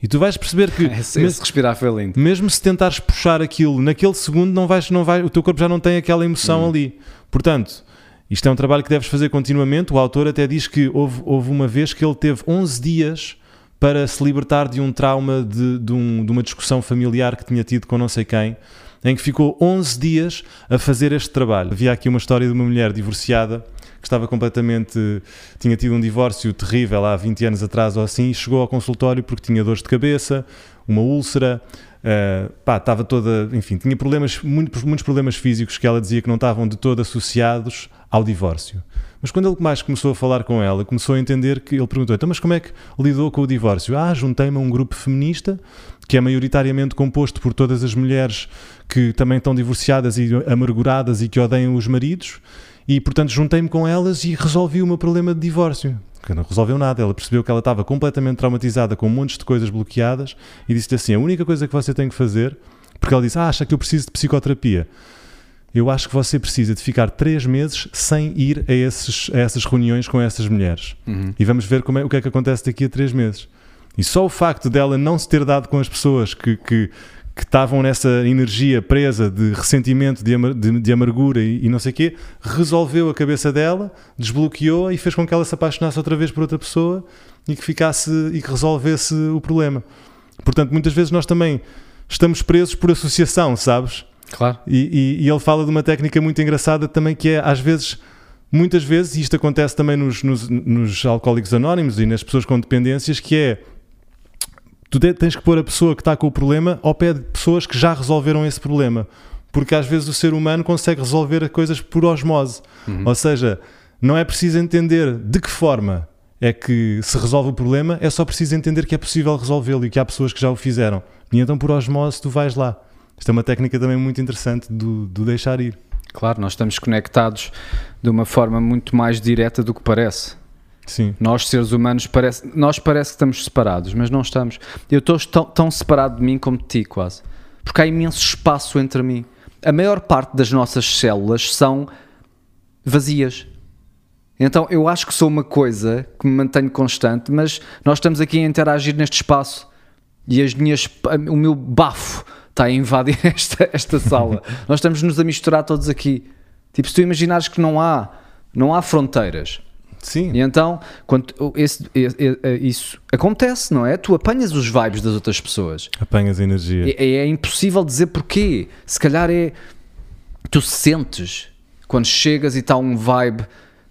E tu vais perceber que [laughs] Esse, mes- esse respirar foi lindo. mesmo se tentares puxar aquilo naquele segundo, não vais, não vai, o teu corpo já não tem aquela emoção ali. Portanto, isto é um trabalho que deves fazer continuamente. O autor até diz que houve, houve uma vez que ele teve 11 dias para se libertar de um trauma de, de, um- de uma discussão familiar que tinha tido com não sei quem, em que ficou 11 dias a fazer este trabalho. Havia aqui uma história de uma mulher divorciada que estava completamente. tinha tido um divórcio terrível há 20 anos atrás ou assim, e chegou ao consultório porque tinha dores de cabeça, uma úlcera. Uh, pá, estava toda, enfim, tinha problemas, muitos, muitos problemas físicos que ela dizia que não estavam de todo associados ao divórcio. Mas quando ele mais começou a falar com ela, começou a entender que ele perguntou: então, mas como é que lidou com o divórcio? Ah, juntei-me a um grupo feminista que é maioritariamente composto por todas as mulheres que também estão divorciadas e amarguradas e que odeiam os maridos, e portanto juntei-me com elas e resolvi o meu problema de divórcio. Que não resolveu nada, ela percebeu que ela estava completamente traumatizada com montes de coisas bloqueadas e disse-lhe assim: a única coisa que você tem que fazer, porque ela disse: ah, acha que eu preciso de psicoterapia. Eu acho que você precisa de ficar três meses sem ir a, esses, a essas reuniões com essas mulheres. Uhum. E vamos ver como é, o que é que acontece daqui a três meses. E só o facto dela não se ter dado com as pessoas que, que, que estavam nessa energia presa de ressentimento, de, amar- de- de amargura e, e não sei o quê, resolveu a cabeça dela, desbloqueou e fez com que ela se apaixonasse outra vez por outra pessoa e que ficasse e que resolvesse o problema. Portanto, muitas vezes nós também estamos presos por associação, sabes? Claro. E, e- e ele fala de uma técnica muito engraçada também que é, às vezes, muitas vezes, e isto acontece também nos, nos, nos alcoólicos anónimos e nas pessoas com dependências, que é tu te- tens que pôr a pessoa que está com o problema ao pé de pessoas que já resolveram esse problema. Porque às vezes o ser humano consegue resolver coisas por osmose. Ou seja, não é preciso entender de que forma é que se resolve o problema, é só preciso entender que é possível resolvê-lo e que há pessoas que já o fizeram. E então por osmose tu vais lá. Isto é uma técnica também muito interessante do, do deixar ir. Claro, nós estamos conectados de uma forma muito mais direta do que parece. Sim. Nós, seres humanos, parece, nós parece que estamos separados, mas não estamos. Eu estou tão, tão separado de mim como de ti, quase. Porque há imenso espaço entre mim. A maior parte das nossas células são vazias. Então eu acho que sou uma coisa que me mantenho constante, mas nós estamos aqui a interagir neste espaço e as minhas, o meu bafo está a invadir [laughs] esta, esta sala. [laughs] nós estamos-nos a misturar todos aqui. Tipo, se tu imaginares que não há, não há fronteiras, Sim. e então, quando esse- e- e- e- isso acontece, não é? Tu apanhas os vibes das outras pessoas. Apanhas a energia. É, é impossível dizer porquê. Se calhar é. Tu sentes quando chegas e está um vibe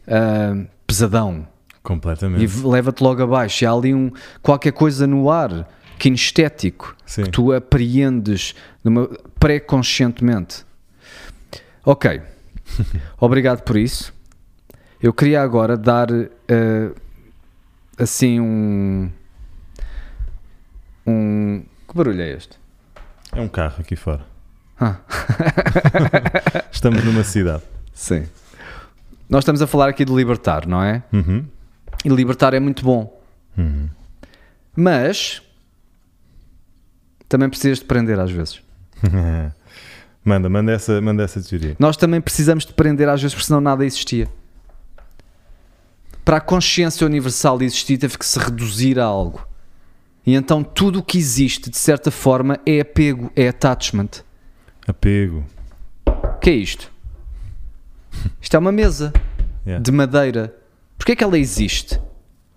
ah, pesadão Completamente. e leva-te logo abaixo. E há ali um, qualquer coisa no ar kinestético Sim. que tu apreendes pré-conscientemente. Ok. [laughs] Obrigado por isso. Eu queria agora dar eh, assim um. Um. Que barulho é este? É um carro aqui fora. Ah. [laughs] Estamos numa cidade. Sim. Nós estamos a falar aqui de libertar, não é? Uhum. E libertar é muito bom. Uhum. Mas. Também precisas de prender às vezes. [laughs] manda, manda essa, manda essa teoria. Nós também precisamos de prender às vezes, porque senão nada existia. Para a consciência universal existir, teve que se reduzir a algo. E então tudo o que existe, de certa forma, é apego, é attachment. Apego. O que é isto? Isto é uma mesa Yeah. de madeira. Porquê é que ela existe?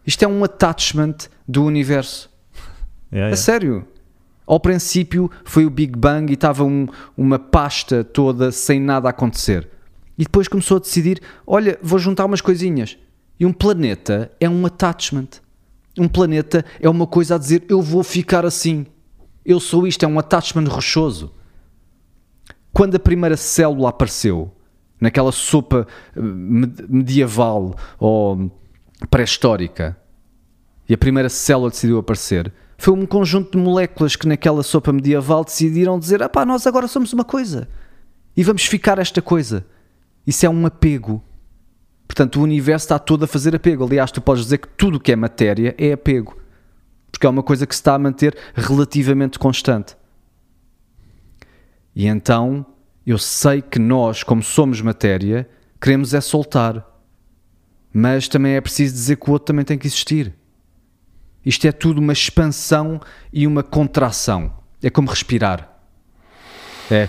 Isto é um attachment do universo. Yeah, yeah. sério. Ao princípio foi o Big Bang e estava um- uma pasta toda sem nada a acontecer. E depois começou a decidir: olha, vou juntar umas coisinhas. E um planeta é um attachment. Um planeta é uma coisa a dizer: eu vou ficar assim. Eu sou isto, é um attachment rochoso. Quando a primeira célula apareceu, naquela sopa eh, med- medieval ou pré-histórica, e a primeira célula decidiu aparecer, foi um conjunto de moléculas que naquela sopa medieval decidiram dizer: ah pá, nós agora somos uma coisa e vamos ficar esta coisa. Isso é um apego. Portanto, o universo está todo a fazer apego. Aliás, tu podes dizer que tudo o que é matéria é apego, porque é uma coisa que se está a manter relativamente constante. E então, eu sei que nós, como somos matéria, queremos é soltar. Mas também é preciso dizer que o outro também tem que existir. Isto é tudo uma expansão e uma contração. É como respirar. É.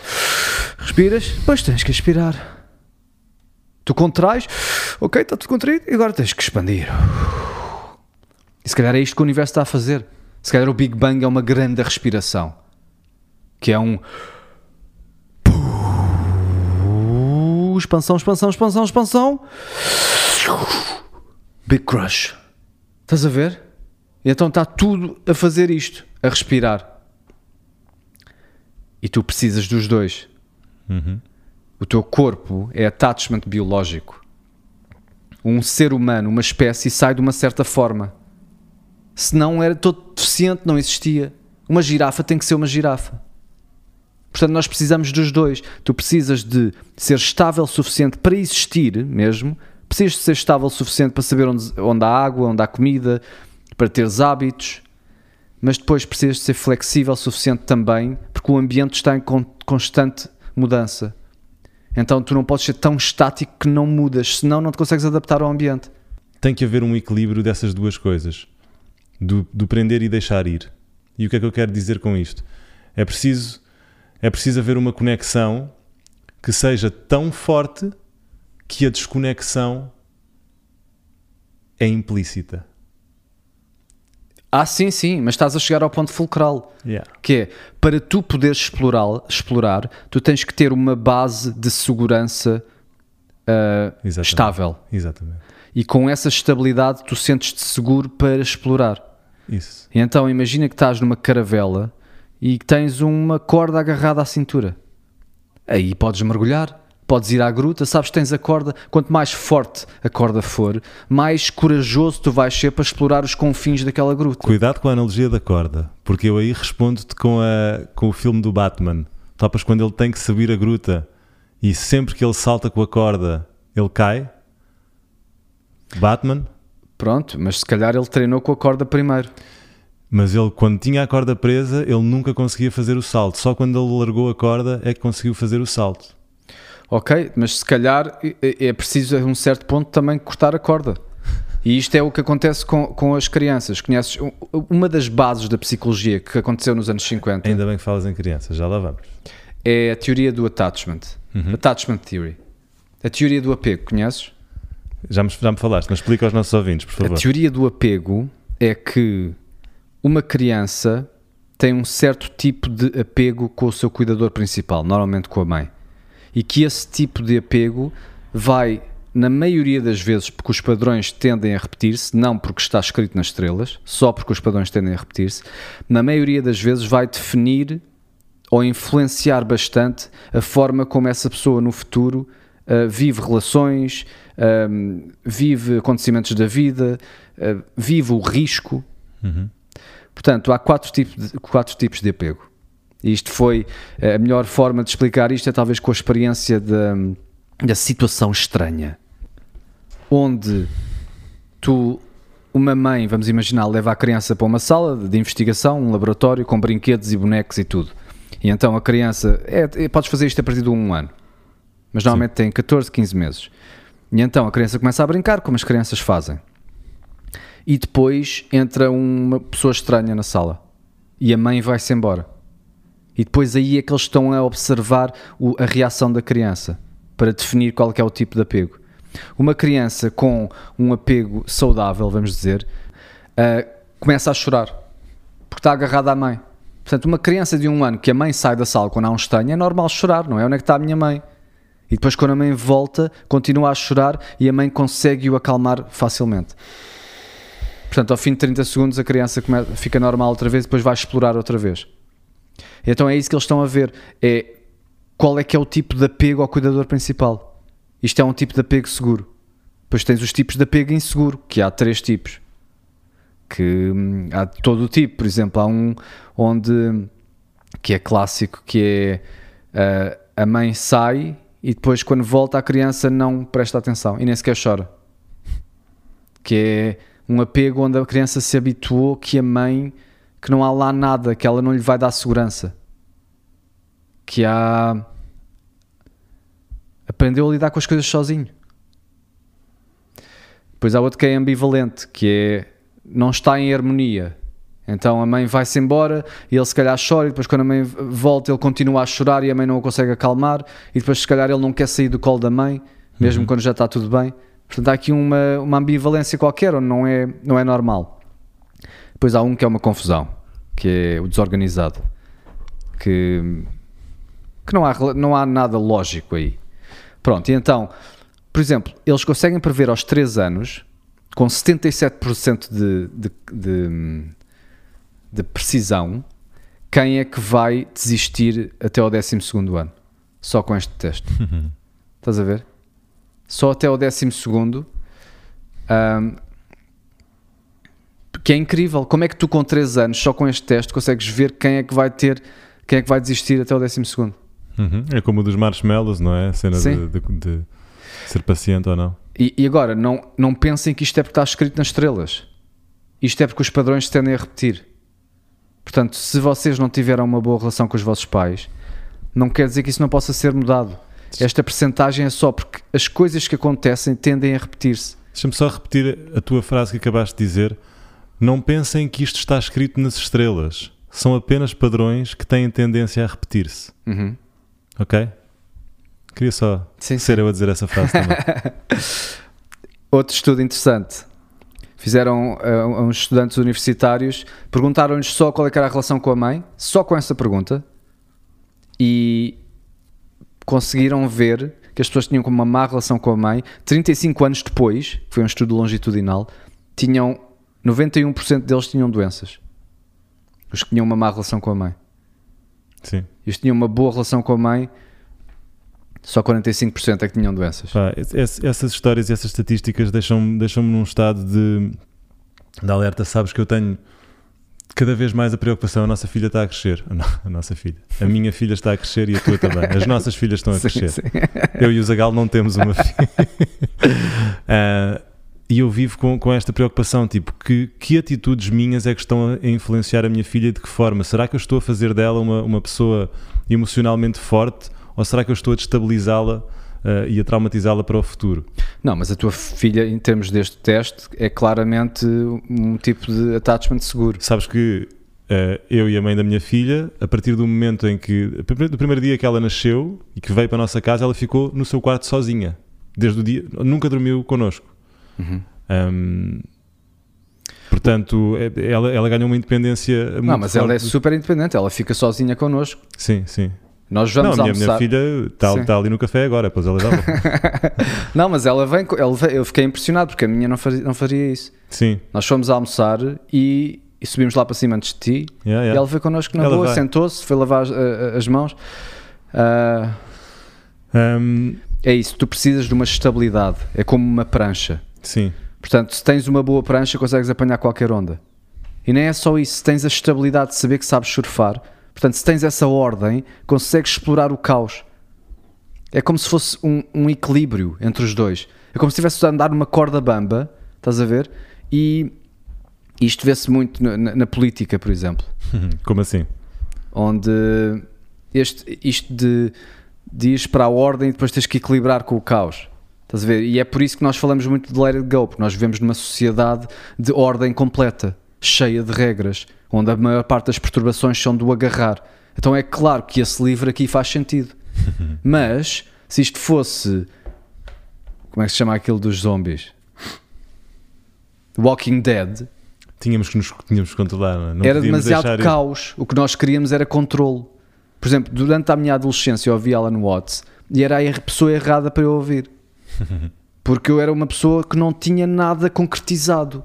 Respiras, depois tens que expirar. Tu contrais, ok, está tudo contraído, e agora tens que expandir. E se calhar é isto que o universo está a fazer. Se calhar o Big Bang é uma grande respiração. Que é um. Expansão, expansão, expansão, expansão. Big Crush. Estás a ver? E então está tudo a fazer isto, a respirar. E tu precisas dos dois. O teu corpo é attachment biológico. Um ser humano, uma espécie, sai de uma certa forma. Se não era todo deficiente, não existia. Uma girafa tem que ser uma girafa. Portanto, nós precisamos dos dois. Tu precisas de ser estável o suficiente para existir mesmo. Precisas de ser estável o suficiente para saber onde, onde há água, onde há comida, para teres hábitos. Mas depois precisas de ser flexível o suficiente também, porque o ambiente está em con- constante mudança. Então tu não podes ser tão estático que não mudas, senão não te consegues adaptar ao ambiente. Tem que haver um equilíbrio dessas duas coisas. Do, do prender e deixar ir. E o que é que eu quero dizer com isto? É preciso, é preciso haver uma conexão que seja tão forte que a desconexão é implícita. Ah, sim, sim, mas estás a chegar ao ponto fulcral. Yeah. Que é, para tu poderes explorar, explorar tu tens que ter uma base de segurança uh, Exatamente. estável. Exatamente. E com essa estabilidade tu sentes-te seguro para explorar. Isso. E então imagina que estás numa caravela e que tens uma corda agarrada à cintura. Aí podes mergulhar, podes ir à gruta, sabes que tens a corda. Quanto mais forte a corda for, mais corajoso tu vais ser para explorar os confins daquela gruta. Cuidado com a analogia da corda, porque eu aí respondo-te com, a, com o filme do Batman. Topas quando ele tem que subir a gruta e sempre que ele salta com a corda, ele cai. Batman. Pronto, mas se calhar ele treinou com a corda primeiro. Mas ele, quando tinha a corda presa, ele nunca conseguia fazer o salto. Só quando ele largou a corda é que conseguiu fazer o salto. Ok, mas se calhar é é preciso a um certo ponto também cortar a corda. E isto é o que acontece com, com as crianças. Conheces um- uma das bases da psicologia que aconteceu nos anos 50 Ainda bem que falas em crianças, já lá vamos. é a teoria do attachment. Attachment theory. A teoria do apego, conheces? Já me, já me falaste, mas explica aos nossos ouvintes, por favor. A teoria do apego é que uma criança tem um certo tipo de apego com o seu cuidador principal, normalmente com a mãe. E que esse tipo de apego vai, na maioria das vezes, porque os padrões tendem a repetir-se, não porque está escrito nas estrelas, só porque os padrões tendem a repetir-se, na maioria das vezes vai definir ou influenciar bastante a forma como essa pessoa no futuro uh, vive relações, um, vive acontecimentos da vida, uh, vive o risco. Portanto, há quatro tipos, de, quatro tipos de apego. E isto foi uh, a melhor forma de explicar isto, é talvez com a experiência da, da situação estranha, onde tu, uma mãe, vamos imaginar, leva a criança para uma sala de investigação, um laboratório com brinquedos e bonecos e tudo. E então a criança, é, é- podes fazer isto a partir de um ano, mas normalmente tem 14, 15 meses. E então a criança começa a brincar, como as crianças fazem. E depois entra uma pessoa estranha na sala e a mãe vai-se embora. E depois aí é que eles estão a observar o- a reação da criança para definir qual é o tipo de apego. Uma criança com um apego saudável, vamos dizer, ah, começa a chorar porque está agarrada à mãe. Portanto, uma criança de um ano que a mãe sai da sala quando há um estranho, é normal chorar, não é? Onde é que está a minha mãe? E depois, quando a mãe volta, continua a chorar e a mãe consegue o acalmar facilmente. Portanto, ao fim de 30 segundos, a criança fica normal outra vez e depois vai explorar outra vez. Então é isso que eles estão a ver. É qual é que é o tipo de apego ao cuidador principal. Isto é um tipo de apego seguro. Depois tens os tipos de apego inseguro, que há três tipos. Que hum, há todo o tipo. Por exemplo, há um onde que é clássico, que é ah, a mãe sai e depois quando volta a criança não presta atenção e nem sequer chora. Que é um apego onde a criança se habituou que a mãe que não há lá nada, que ela não lhe vai dar segurança. Que há aprendeu a lidar com as coisas sozinho. Depois há outro que é ambivalente, que é não está em harmonia. Então a mãe vai-se embora e ele se calhar chora e depois quando a mãe volta ele continua a chorar e a mãe não o consegue acalmar e depois se calhar ele não quer sair do colo da mãe, mesmo quando já está tudo bem. Portanto há aqui uma, uma ambivalência qualquer onde não é, não é normal. Depois há um que é uma confusão, que é o desorganizado, que, que não, há, não há nada lógico aí. Pronto, e então, por exemplo, eles conseguem prever aos 3 anos, com 77% de, de, de, de precisão, quem é que vai desistir até ao 12 ano. Só com este teste. Estás a ver? Só até ao 12 ahm, que é incrível. Como é que tu com 3 anos, só com este teste, consegues ver quem é que vai ter, quem é que vai desistir até ao 12 Uhum. É como o dos marshmallows, não é? A cena de, de- de ser paciente ou não. E, e agora, não, não pensem que isto é porque está escrito nas estrelas. Isto é porque os padrões se tendem a repetir. Portanto, se vocês não tiveram uma boa relação com os vossos pais, não quer dizer que isso não possa ser mudado. Esta percentagem é só porque as coisas que acontecem tendem a repetir-se. Deixa-me só repetir a tua frase que acabaste de dizer. Não pensem que isto está escrito nas estrelas. São apenas padrões que têm tendência a repetir-se. Uhum. Ok? Queria só Sim, ser eu a dizer essa frase também. [laughs] Outro estudo interessante. Fizeram a, a uns estudantes universitários, perguntaram-lhes só qual é era a relação com a mãe, só com essa pergunta, e conseguiram ver. Que as pessoas tinham uma má relação com a mãe, 35 anos depois, que foi um estudo longitudinal, tinham 91% deles tinham doenças. Os que tinham uma má relação com a mãe. Sim. E os que tinham uma boa relação com a mãe, só 45% é que tinham doenças. Pá, ess- essas histórias e essas estatísticas deixam-me deixam num estado de, de alerta. Sabes que eu tenho cada vez mais a preocupação. A nossa filha está a crescer. A, no- a nossa filha. A minha filha está a crescer e a tua também. As nossas filhas estão a [laughs] Sim, crescer. sim. Eu e o Zagal não temos uma [laughs] filha. Ah, e eu vivo com, com esta preocupação, tipo, que, que atitudes minhas é que estão a influenciar a minha filha de que forma? Será que eu estou a fazer dela uma, uma pessoa emocionalmente forte ou será que eu estou a destabilizá-la ah, e a traumatizá-la para o futuro? Não, mas a tua filha, em termos deste teste, é claramente um tipo de attachment seguro. Sabes que ah, eu e a mãe da minha filha, a partir do momento em que, do primeiro dia que ela nasceu e que veio para a nossa casa, ela ficou no seu quarto sozinha. Desde o dia, nunca dormiu connosco. Uhum. Hum, portanto, é- ela, ela ganhou uma independência muito Não, mas ela é forte. super independente, ela fica sozinha connosco. Sim, sim. Nós Não, vamos a minha, minha almoçar. filha está está ali no café agora, pois ela dava. [laughs] Não, mas ela vem, ela vem- eu fiquei impressionado porque a minha não faria, não faria isso. sim, Nós fomos almoçar e, e subimos lá para cima antes de ti yeah, e yeah. ela veio connosco na Ela boa, sentou-se, foi lavar as, a- a- as mãos. Ah, Hum, é isso, tu precisas de uma estabilidade, é como uma prancha. Sim, Portanto, se tens uma boa prancha, consegues apanhar qualquer onda. E nem é só isso, se tens a estabilidade de saber que sabes surfar, portanto, se tens essa ordem, consegues explorar o caos. É como se fosse um, um equilíbrio entre os dois. É como se estivesse a andar numa corda bamba, estás a ver? E isto vê-se muito na, na- na política, por exemplo, [laughs] como assim? onde este, isto de, de ires para a ordem e depois tens que equilibrar com o caos. Estás a ver? E é por isso que nós falamos muito de let it go, porque nós vivemos numa sociedade de ordem completa, cheia de regras, onde a maior parte das perturbações são do agarrar. Então é claro que esse livro aqui faz sentido. [laughs] Mas, se isto fosse. Como é que se chama aquilo dos zombies? Walking Dead, Tínhamos que nos, tínhamos que controlar, não é? Era demasiado ir. caos. O que nós queríamos era controle. Por exemplo, durante a minha adolescência eu ouvi Alan Watts e era a pessoa errada para eu ouvir. [laughs] Porque eu era uma pessoa que não tinha nada concretizado.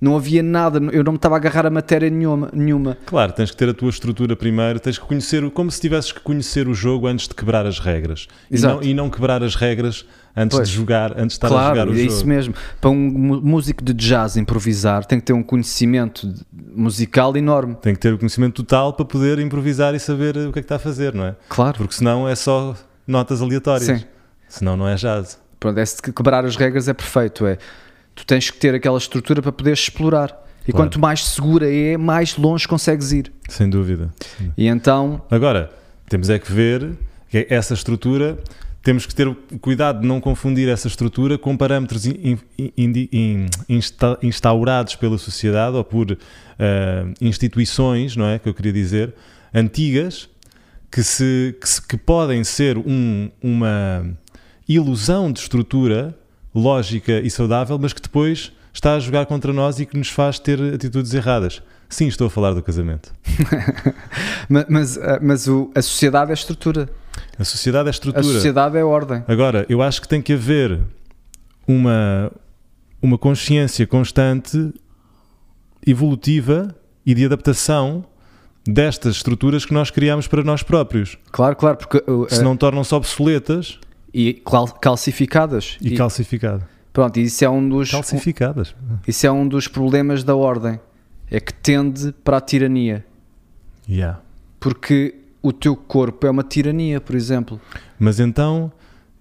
Não havia nada, eu não me estava a agarrar a matéria nenhuma. nenhuma. Claro, tens que ter a tua estrutura primeiro, tens que conhecer, o- como se tivesses que conhecer o jogo antes de quebrar as regras. E Exato. não, e não quebrar as regras antes Pois. de jogar, antes de estar a jogar Claro, o é jogo. isso mesmo. Para um músico de jazz improvisar, tem que ter um conhecimento musical enorme. Tem que ter o conhecimento total para poder improvisar e saber o que é que está a fazer, não é? Claro. Porque senão é só notas aleatórias. Sim. Senão não é jazz. Pronto, é se quebrar as regras é perfeito. É, tu tens que ter aquela estrutura para poderes explorar. E Claro. quanto mais segura é, mais longe consegues ir. Sem dúvida. E então, Agora, temos é que ver que essa estrutura, temos que ter cuidado de não confundir essa estrutura com parâmetros in- in- in- insta- instaurados pela sociedade ou por ah, instituições, não é? Que eu queria dizer, antigas, que, se, que, se- que podem ser um- uma ilusão de estrutura lógica e saudável, mas que depois está a jogar contra nós e que nos faz ter atitudes erradas. Sim, estou a falar do casamento. [laughs] ma- mas, ah, mas o- a sociedade é estrutura. A sociedade é A estrutura. sociedade é ordem. Agora, eu acho que tem que haver uma, uma consciência constante, evolutiva e de adaptação destas estruturas que nós criamos para nós próprios. Claro, claro, porque uh, Se não tornam-se obsoletas e cal- calcificadas. e, calcificadas. pronto, isso é um dos Calcificadas. isso é um dos problemas da ordem. É que tende para a tirania. Yeah. Porque o teu corpo é uma tirania, por exemplo. Mas então,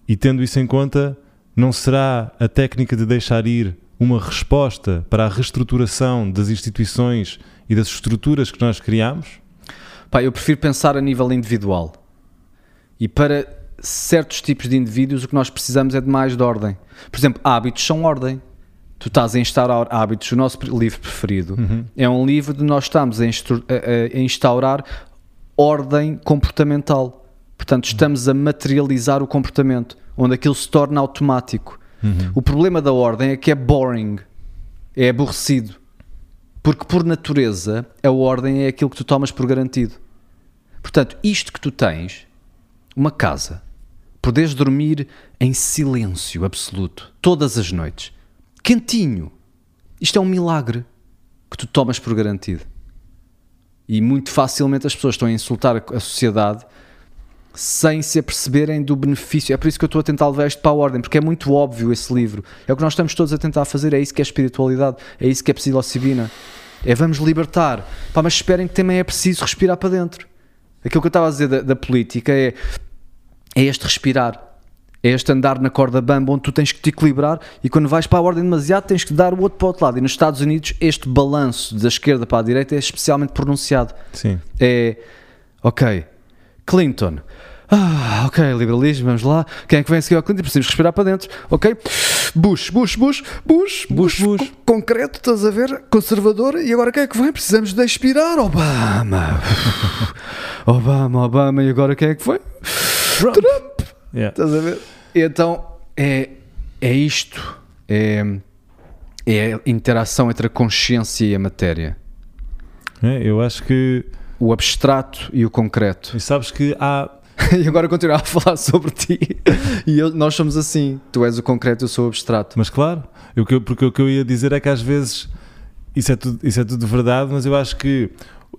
e tendo isso em conta, não será a técnica de deixar ir uma resposta para a reestruturação das instituições e das estruturas que nós criamos? Pá, eu prefiro pensar a nível individual. E para certos tipos de indivíduos, o que nós precisamos é de mais de ordem. Por exemplo, hábitos são ordem. Tu estás a instaurar hábitos. O nosso livro preferido é um livro de nós estamos a, a- a- a instaurar ordem comportamental. Portanto, estamos a materializar o comportamento, onde aquilo se torna automático. O problema da ordem é que é boring, é aborrecido. Porque, por natureza, a ordem é aquilo que tu tomas por garantido. Portanto, isto que tu tens, uma casa, poderes dormir em silêncio absoluto, todas as noites, quentinho. Isto é um milagre que tu tomas por garantido. E muito facilmente as pessoas estão a insultar a sociedade sem se aperceberem do benefício. É por isso que eu estou a tentar levar isto para a ordem, porque é muito óbvio esse livro. É o que nós estamos todos a tentar fazer, é isso que é espiritualidade, é isso que é psilocibina. É vamos libertar. Pá, mas esperem que também é preciso respirar para dentro. Aquilo que eu estava a dizer da, da política é, é este respirar. É este andar na corda bamba onde tu tens que te equilibrar e quando vais para a ordem demasiado tens que dar o outro para o outro lado. E nos Estados Unidos este balanço da esquerda para a direita é especialmente pronunciado. Sim. É, ok, Clinton. Ah, ok, liberalismo, vamos lá. Quem é que vem seguir ao Clinton? Precisamos respirar para dentro. Ok? Bush, Bush, Bush, Bush, Bush, Bush. Co concreto, estás a ver? Conservador. E agora quem é que vem? Precisamos de expirar. Obama. [laughs] Obama, Obama. E agora quem é que foi? Trump. Trump. Yeah. Estás a ver? Então, é, é isto. É, é a interação entre a consciência e a matéria. É, eu acho que. O abstrato e o concreto. E sabes que há. [laughs] e agora continuar a falar sobre ti. E eu, nós somos assim. Tu és o concreto, eu sou o abstrato. Mas claro, eu, porque o que eu ia dizer é que às vezes isso é tudo, isso é tudo verdade, mas eu acho que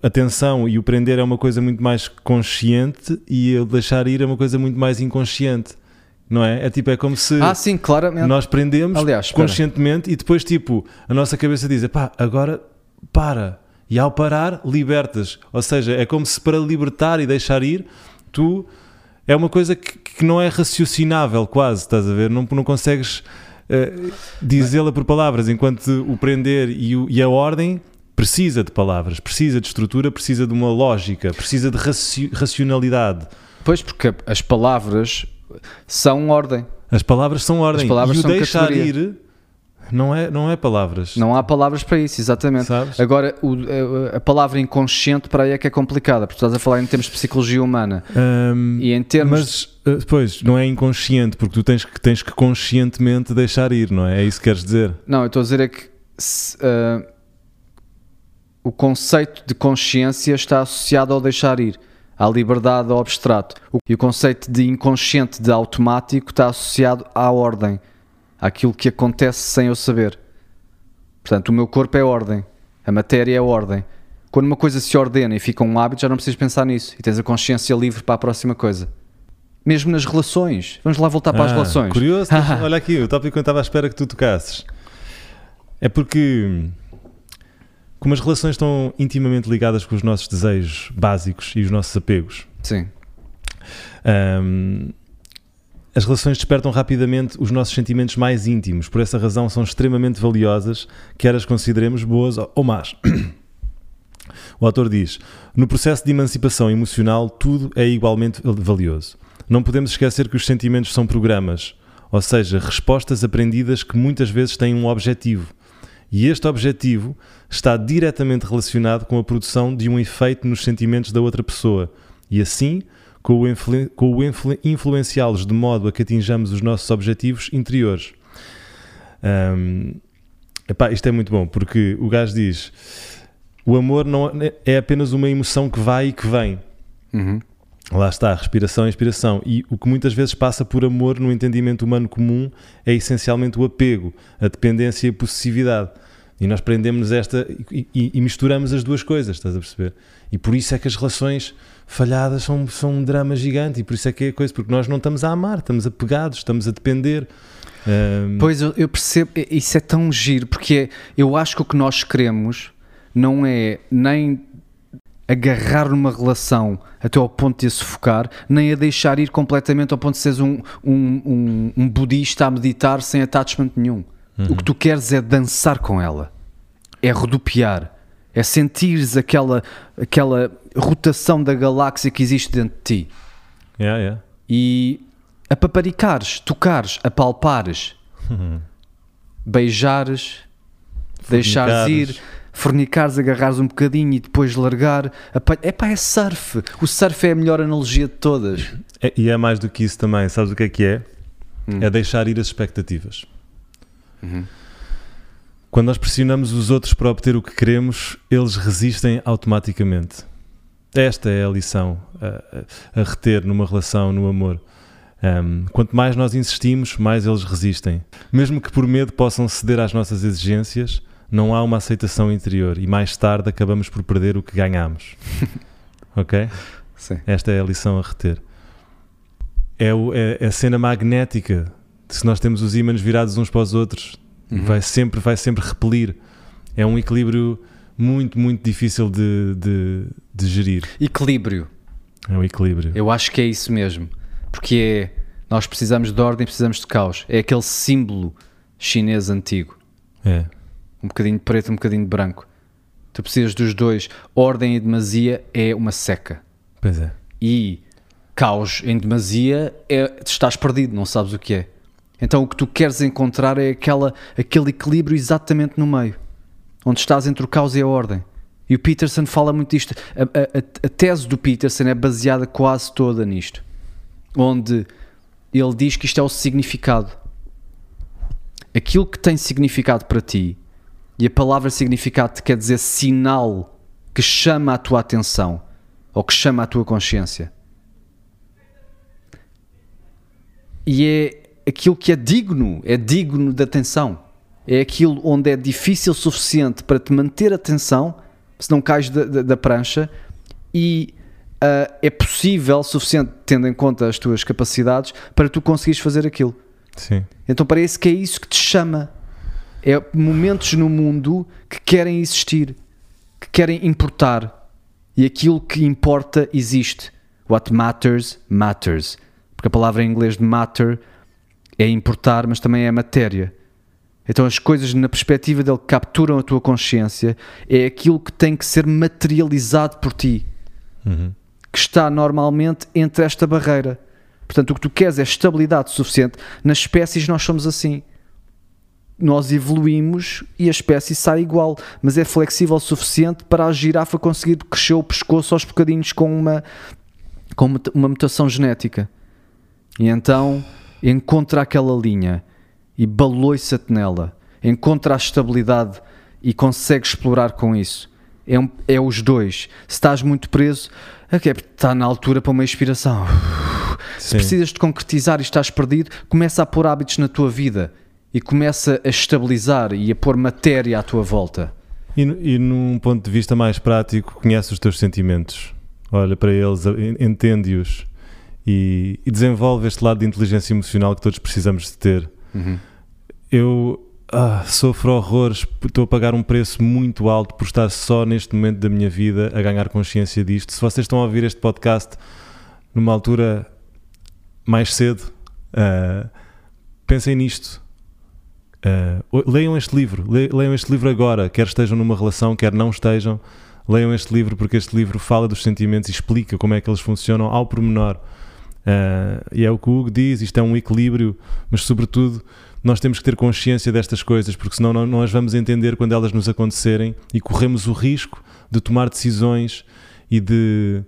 atenção e o prender é uma coisa muito mais consciente e o deixar ir é uma coisa muito mais inconsciente. Não é? É tipo, é como se ah, sim, claramente. nós prendemos Aliás, conscientemente e depois, tipo, a nossa cabeça diz: pá, agora para. E ao parar, libertas. Ou seja, é como se para libertar e deixar ir, tu. É uma coisa que, que não é raciocinável, quase, estás a ver? Não, não consegues uh, dizê-la por palavras, enquanto o prender e, o, e a ordem precisa de palavras, precisa de estrutura, precisa de uma lógica, precisa de raci racionalidade. Pois, porque as palavras são ordem. As palavras são ordem. As palavras e o são deixar categoria. ir não é, não é palavras. Não há palavras para isso, exatamente. Sabes? Agora, o, a, palavra inconsciente para aí é que é complicada, porque estás a falar em termos de psicologia humana. Hum, E em termos. mas, uh, pois, não é inconsciente, porque tu tens que, tens que conscientemente deixar ir, não é? É isso que queres dizer? Não, eu estou a dizer é que se, ah, o conceito de consciência está associado ao deixar ir, à liberdade ao abstrato. E o conceito de inconsciente, de automático, está associado à ordem, àquilo que acontece sem eu saber. Portanto, o meu corpo é ordem, a matéria é ordem. Quando uma coisa se ordena e fica um hábito, já não precisas pensar nisso e tens a consciência livre para a próxima coisa. Mesmo nas relações. Vamos lá voltar para as Ah, relações. Curioso, [laughs] olha aqui, o tópico que eu estava à espera que tu tocasses. É porque, como as relações estão intimamente ligadas com os nossos desejos básicos e os nossos apegos, Sim. Ahm, as relações despertam rapidamente os nossos sentimentos mais íntimos, por essa razão são extremamente valiosas, quer as consideremos boas ou más. [coughs] O autor diz: No processo de emancipação emocional, tudo é igualmente valioso. Não podemos esquecer que os sentimentos são programas, ou seja, respostas aprendidas que muitas vezes têm um objetivo. E este objetivo está diretamente relacionado com a produção de um efeito nos sentimentos da outra pessoa, e assim com o, influ- o influ- influenciá-los de modo a que atinjamos os nossos objetivos interiores. Ahm, epá, isto é muito bom, porque o gajo diz: o amor não é apenas uma emoção que vai e que vem. Uhum. Lá está, respiração e inspiração. E o que muitas vezes passa por amor no entendimento humano comum é essencialmente o apego, a dependência e a possessividade. E nós prendemos esta e, e- e misturamos as duas coisas, estás a perceber? E por isso é que as relações falhadas são, são um drama gigante. E por isso é que é coisa, porque nós não estamos a amar, estamos apegados, estamos a depender. Ahm, Pois eu, eu percebo, i- isso é tão giro, porque é- eu acho que o que nós queremos não é nem agarrar numa relação até ao ponto de a sufocar, nem a deixar ir completamente ao ponto de seres um, um, um, um budista a meditar sem attachment nenhum. O que tu queres é dançar com ela, é rodopiar, é sentires aquela, aquela rotação da galáxia que existe dentro de ti. Yeah, yeah. e apaparicares, tocares, apalpares, beijares, deixares ir, Fornicares. agarrares um bocadinho e depois largar. É pá, é surf. O surf é a melhor analogia de todas. É- e é mais do que isso também, sabes o que é que é? Hum. É deixar ir as expectativas. Uhum. Quando nós pressionamos os outros para obter o que queremos, eles resistem automaticamente. Esta é a lição a, a- a reter numa relação, no amor. Um, quanto mais nós insistimos, mais eles resistem. Mesmo que por medo possam ceder às nossas exigências, não há uma aceitação interior e mais tarde acabamos por perder o que ganhamos. [laughs] ok? Sim. Esta é a lição a reter. É, o, é a cena magnética. Se nós temos os ímãs virados uns para os outros, Uhum. vai, sempre, vai sempre repelir. É um equilíbrio muito, muito difícil de, de, de gerir. Equilíbrio. É o equilíbrio. Eu acho que é isso mesmo. Porque é. Nós precisamos de ordem, precisamos de caos. É aquele símbolo chinês antigo. É. Um bocadinho de preto, um bocadinho de branco. Tu precisas dos dois. Ordem em demasia é uma seca. Pois é. E caos em demasia é estás perdido, não sabes o que é. Então o que tu queres encontrar é aquela, aquele equilíbrio exatamente no meio, onde estás entre o caos e a ordem. E o Peterson fala muito disto. A, a- a- a tese do Peterson é baseada quase toda nisto, onde ele diz que isto é o significado. Aquilo que tem significado para ti, e a palavra significado quer dizer sinal que chama a tua atenção ou que chama a tua consciência. E é aquilo que é digno, é digno de atenção. É aquilo onde é difícil o suficiente para te manter atenção, se não cais da, da- da prancha, e ah, é possível o suficiente, tendo em conta as tuas capacidades, para tu conseguires fazer aquilo. Sim. Então parece que é isso que te chama. É momentos no mundo que querem existir, que querem importar. E aquilo que importa existe. What matters, matters. Porque a palavra em inglês de matter é importar, mas também é matéria. Então as coisas na perspectiva dele capturam a tua consciência é aquilo que tem que ser materializado por ti Uhum. que está normalmente entre esta barreira. Portanto, o que tu queres é estabilidade suficiente. Nas espécies, nós somos assim. Nós evoluímos e a espécie sai igual, mas é flexível o suficiente para a girafa conseguir crescer o pescoço aos bocadinhos com uma, com uma- mutação genética. E então encontra aquela linha e baloiça-te nela, encontra a estabilidade e consegue explorar com isso. É, um- é os dois. Se estás muito preso, é é está na altura para uma inspiração. Se Sim. precisas de concretizar e estás perdido, começa a pôr hábitos na tua vida e começa a estabilizar e a pôr matéria à tua volta. E, e num ponto de vista mais prático, conhece os teus sentimentos, olha para eles, en- entende-os e, e desenvolve este lado de inteligência emocional que todos precisamos de ter. Eu ah, sofro horrores, estou a pagar um preço muito alto por estar só neste momento da minha vida a ganhar consciência disto. Se vocês estão a ouvir este podcast numa altura mais cedo, ah, pensem nisto. O- leiam este livro, le- leiam este livro agora, quer estejam numa relação, quer não estejam. Leiam este livro porque este livro fala dos sentimentos e explica como é que eles funcionam ao pormenor. Ah, e é o que o Hugo diz: isto é um equilíbrio, mas sobretudo nós temos que ter consciência destas coisas, porque senão não, não as vamos entender quando elas nos acontecerem e corremos o risco de tomar decisões e de,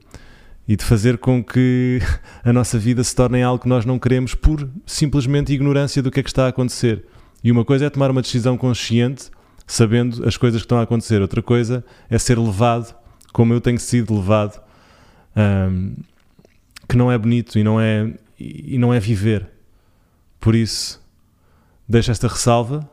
e de fazer com que [laughs] a nossa vida se torne algo que nós não queremos por simplesmente ignorância do que é que está a acontecer. E uma coisa é tomar uma decisão consciente, sabendo as coisas que estão a acontecer, outra coisa é ser levado como eu tenho sido levado, ahm, que não é bonito e não é, e não é viver. Por isso, deixo esta ressalva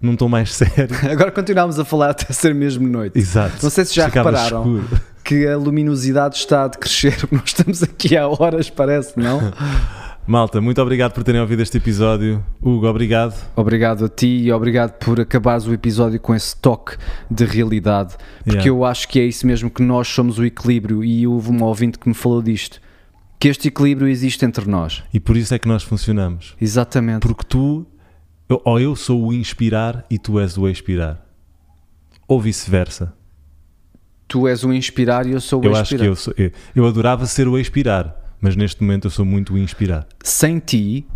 num tom mais [laughs] sério. [laughs] Agora continuamos a falar até ser mesmo noite. Exato. Não sei se já Ficava repararam escuro. que a luminosidade está a decrescer. [laughs] Nós estamos aqui há horas, parece, não? Malta, muito obrigado por terem ouvido este episódio. Hugo, obrigado. Obrigado a ti e obrigado por acabares o episódio com esse toque de realidade, porque Yeah. eu acho que é isso mesmo que nós somos o equilíbrio e houve um ouvinte que me falou disto, que este equilíbrio existe entre nós. E por isso é que nós funcionamos. Exatamente. Porque tu, eu- ou eu sou o inspirar e tu és o expirar. Ou vice-versa. Tu és o inspirar e eu sou o Eu expirar. acho que eu sou. Eu, eu adorava ser o expirar, mas neste momento eu sou muito o inspirar. Sem ti,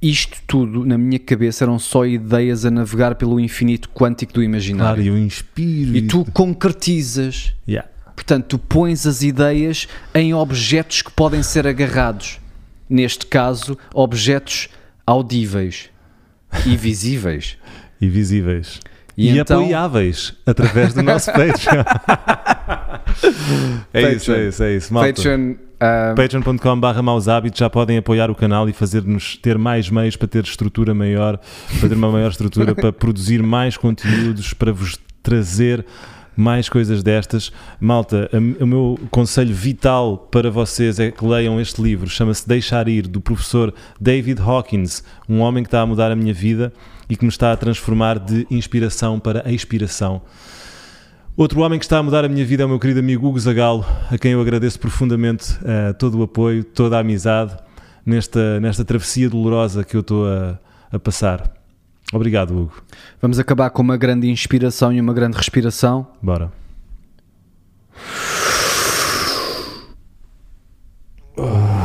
isto tudo na minha cabeça eram só ideias a navegar pelo infinito quântico do Claro, imaginário. eu inspiro. E tu concretizas. Yeah. Portanto, tu pões as ideias em objetos que podem ser agarrados. Neste caso, objetos audíveis e visíveis. [laughs] E visíveis. E E, então- apoiáveis através do nosso [laughs] Patreon. é isso, Patreon. é isso, é isso. Malta. Patreon, Ah, Patreon.com barra maus hábitos, já podem apoiar o canal e fazer-nos ter mais meios para ter estrutura maior, para ter uma maior estrutura, para produzir mais conteúdos, para vos trazer mais coisas destas. Malta, o meu conselho vital para vocês é que leiam este livro, chama-se Deixar Ir, do professor David Hawkins, um homem que está a mudar a minha vida e que me está a transformar de inspiração para expiração. Outro homem que está a mudar a minha vida é o meu querido amigo Hugo Zagalo, a quem eu agradeço profundamente uh, todo o apoio, toda a amizade nesta, nesta travessia dolorosa que eu estou a, a passar. Obrigado, Hugo. Vamos acabar com uma grande inspiração e uma grande respiração. Bora. Oh.